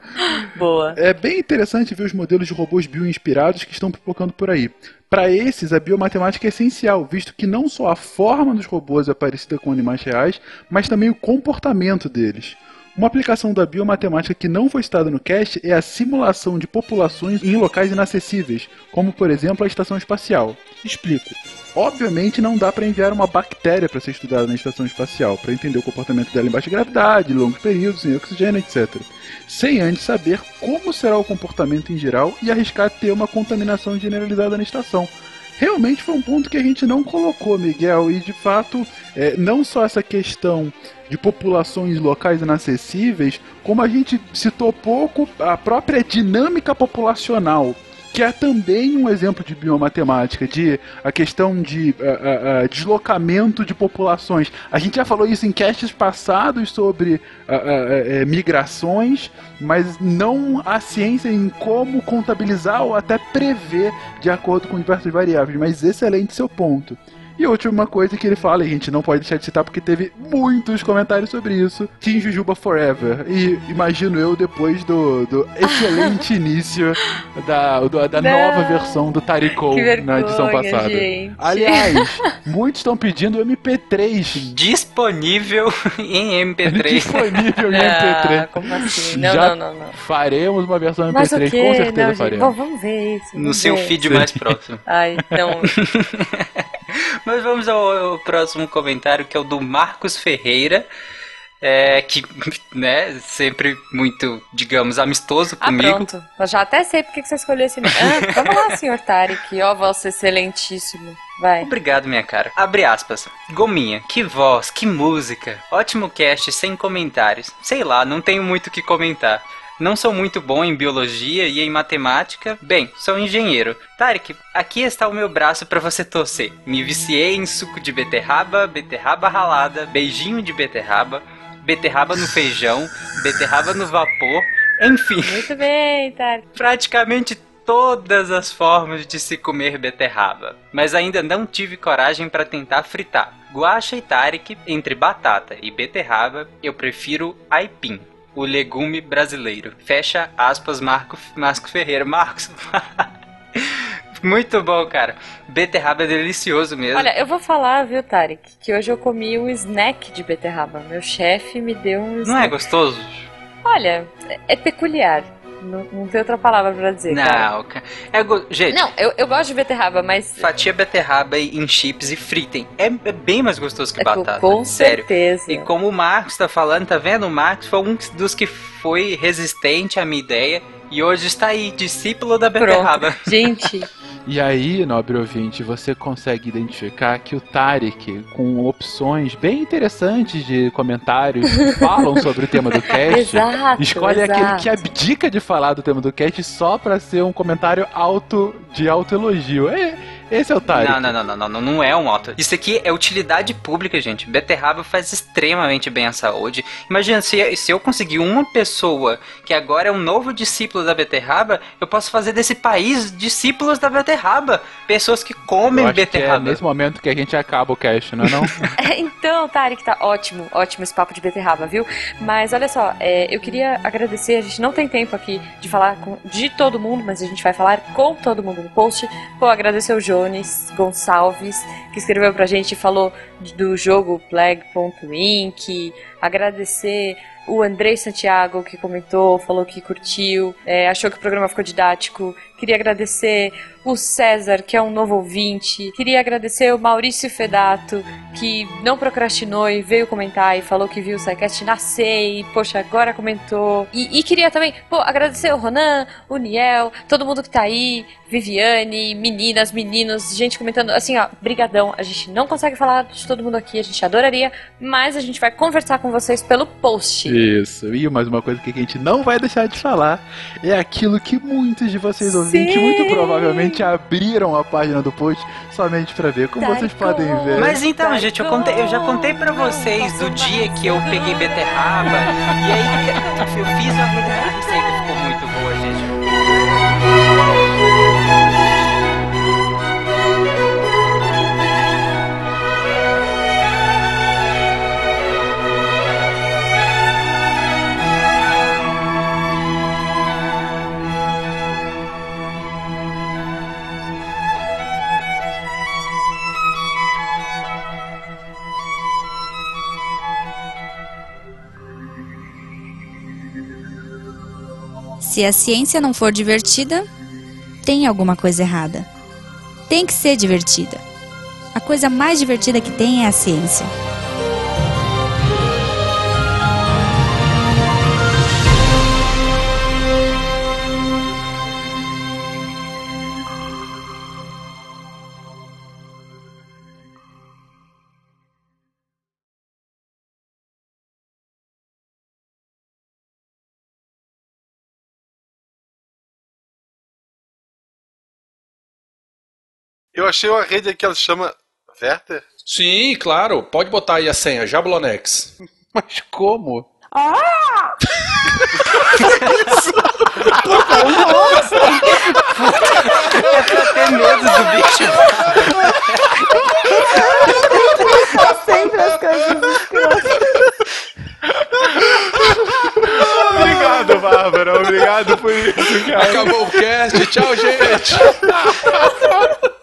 Boa. É bem interessante ver os modelos de robôs bioinspirados que estão pipocando por aí. Para esses, a biomatemática é essencial, visto que não só a forma dos robôs é parecida com animais reais, mas também o comportamento deles. Uma aplicação da biomatemática que não foi citada no cast é a simulação de populações em locais inacessíveis, como por exemplo a estação espacial. Explico. Obviamente não dá para enviar uma bactéria para ser estudada na estação espacial, para entender o comportamento dela em baixa gravidade, longos períodos, sem oxigênio, etc. Sem antes saber como será o comportamento em geral e arriscar ter uma contaminação generalizada na estação. Realmente foi um ponto que a gente não colocou, Miguel, e de fato, é, não só essa questão de populações locais inacessíveis, como a gente citou pouco a própria dinâmica populacional que é também um exemplo de biomatemática, de a questão de ah, ah, deslocamento de populações. A gente já falou isso em casts passados sobre eh, migrações, mas não a ciência em como contabilizar ou até prever de acordo com diversas variáveis. Mas excelente seu ponto. E a última coisa que ele fala, e a gente não pode deixar de citar porque teve muitos comentários sobre isso, Team Jujuba Forever. E imagino eu depois do, do excelente início da, do- da Não. nova versão do Taricou na edição passada. gente. Aliás, muitos estão pedindo MP3. Disponível em MP3. Disponível em Ah, MP3. como assim? Não, Já não, não, não. Faremos uma versão MP3, Mas o quê? com certeza Não, gente, faremos. Bom, vamos ver isso. No vamos seu ver. feed mais próximo. Ai, então. Mas vamos ao, ao próximo comentário, que é o do Marcos Ferreira. É, que, né, sempre muito, digamos, amistoso Ah, comigo. pronto. Eu já até sei porque que você escolheu esse. Ah, vamos lá, senhor Tarek. Ó, vosso excelentíssimo. Vai. Obrigado, minha cara. Abre aspas. Gominha, que voz, que música. Ótimo cast, sem comentários. Sei lá, não tenho muito o que comentar. Não sou muito bom em biologia e em matemática. Bem, sou engenheiro. Tarek, aqui está o meu braço para você torcer. Me viciei em suco de beterraba, beterraba ralada, beijinho de beterraba, beterraba no feijão, beterraba no vapor, enfim. Muito bem, Tarek. praticamente todas as formas de se comer beterraba, mas ainda não tive coragem para tentar fritar. Guaxa e Tarek, entre batata e beterraba, eu prefiro aipim, o legume brasileiro. Fecha aspas, Marco, Marcos Ferreira. Marcos. Muito bom, cara. Beterraba é delicioso mesmo. Olha, eu vou falar, viu, Tarek, que hoje eu comi um snack de beterraba. Meu chefe me deu um snack. não é gostoso? Olha, é- é peculiar. Não, não tem outra palavra pra dizer. Não, cara. É go... Gente, Não, eu, eu gosto de beterraba, mas. fatia beterraba em chips e fritem. É, é bem mais gostoso que É, batata. com sério. certeza. E como o Marcos tá falando, tá vendo? O Marcos foi um dos que foi resistente à minha ideia e hoje está aí, discípulo da beterraba. Pronto. Gente, E aí, nobre ouvinte, você consegue identificar que o Tarek, com opções bem interessantes de comentários que falam sobre o tema do cast, Exato, escolhe exato. aquele que abdica de falar do tema do cast só pra ser um comentário auto de autoelogio. É, Esse é o Tarek. Não, não, não, não, não, não, não é um auto. Isso aqui é utilidade pública, gente. Beterraba faz extremamente bem à saúde. Imagina, se, se eu conseguir uma pessoa que agora é um novo discípulo da beterraba, eu posso fazer desse país discípulos da beterraba. Pessoas que comem Eu acho que é beterraba. nesse momento que a gente acaba o cast, não é não? É, então, Tarek, tá ótimo, ótimo esse papo de beterraba, viu? Mas olha só, é, eu queria agradecer, a gente não tem tempo aqui de falar com- de todo mundo, mas a gente vai falar com todo mundo no post. Pô, agradecer o Jones Gonçalves, que escreveu pra gente e falou do jogo Plague.inc. Agradecer o Andrei Santiago, que comentou, falou que curtiu, é, achou que o programa ficou didático. Queria agradecer o César, que é um novo ouvinte. Queria agradecer o Maurício Fedato, que não procrastinou e veio comentar e falou que viu o SciCast nascer e, poxa, agora comentou. E, e queria também, pô, agradecer o Ronan, o Niel, todo mundo que tá aí, Viviane, meninas, meninos, gente comentando. Assim, ó, brigadão. A gente não consegue falar de todo mundo aqui, a gente adoraria, mas a gente vai conversar com vocês pelo post. Isso. E mais uma coisa que a gente não vai deixar de falar é aquilo que muitos de vocês ouvintes Sim. muito provavelmente abriram a página do post somente pra ver. Como vocês podem ver. Mas então, gente, eu, contei- eu já contei pra vocês do dia que eu peguei beterraba. E aí eu fiz a, a receita, ficou muito boa, gente. Se a ciência não for divertida, tem alguma coisa errada. Tem que ser divertida. A coisa mais divertida que tem é a ciência. Eu achei uma rede que ela chama Werther. Sim, claro. Pode botar aí a senha, Jablonex. Mas como? Ah! É pra ter medo do bicho. Sempre as coisas. Obrigado, Bárbara. Obrigado por isso, cara. Acabou o cast. Tchau, gente.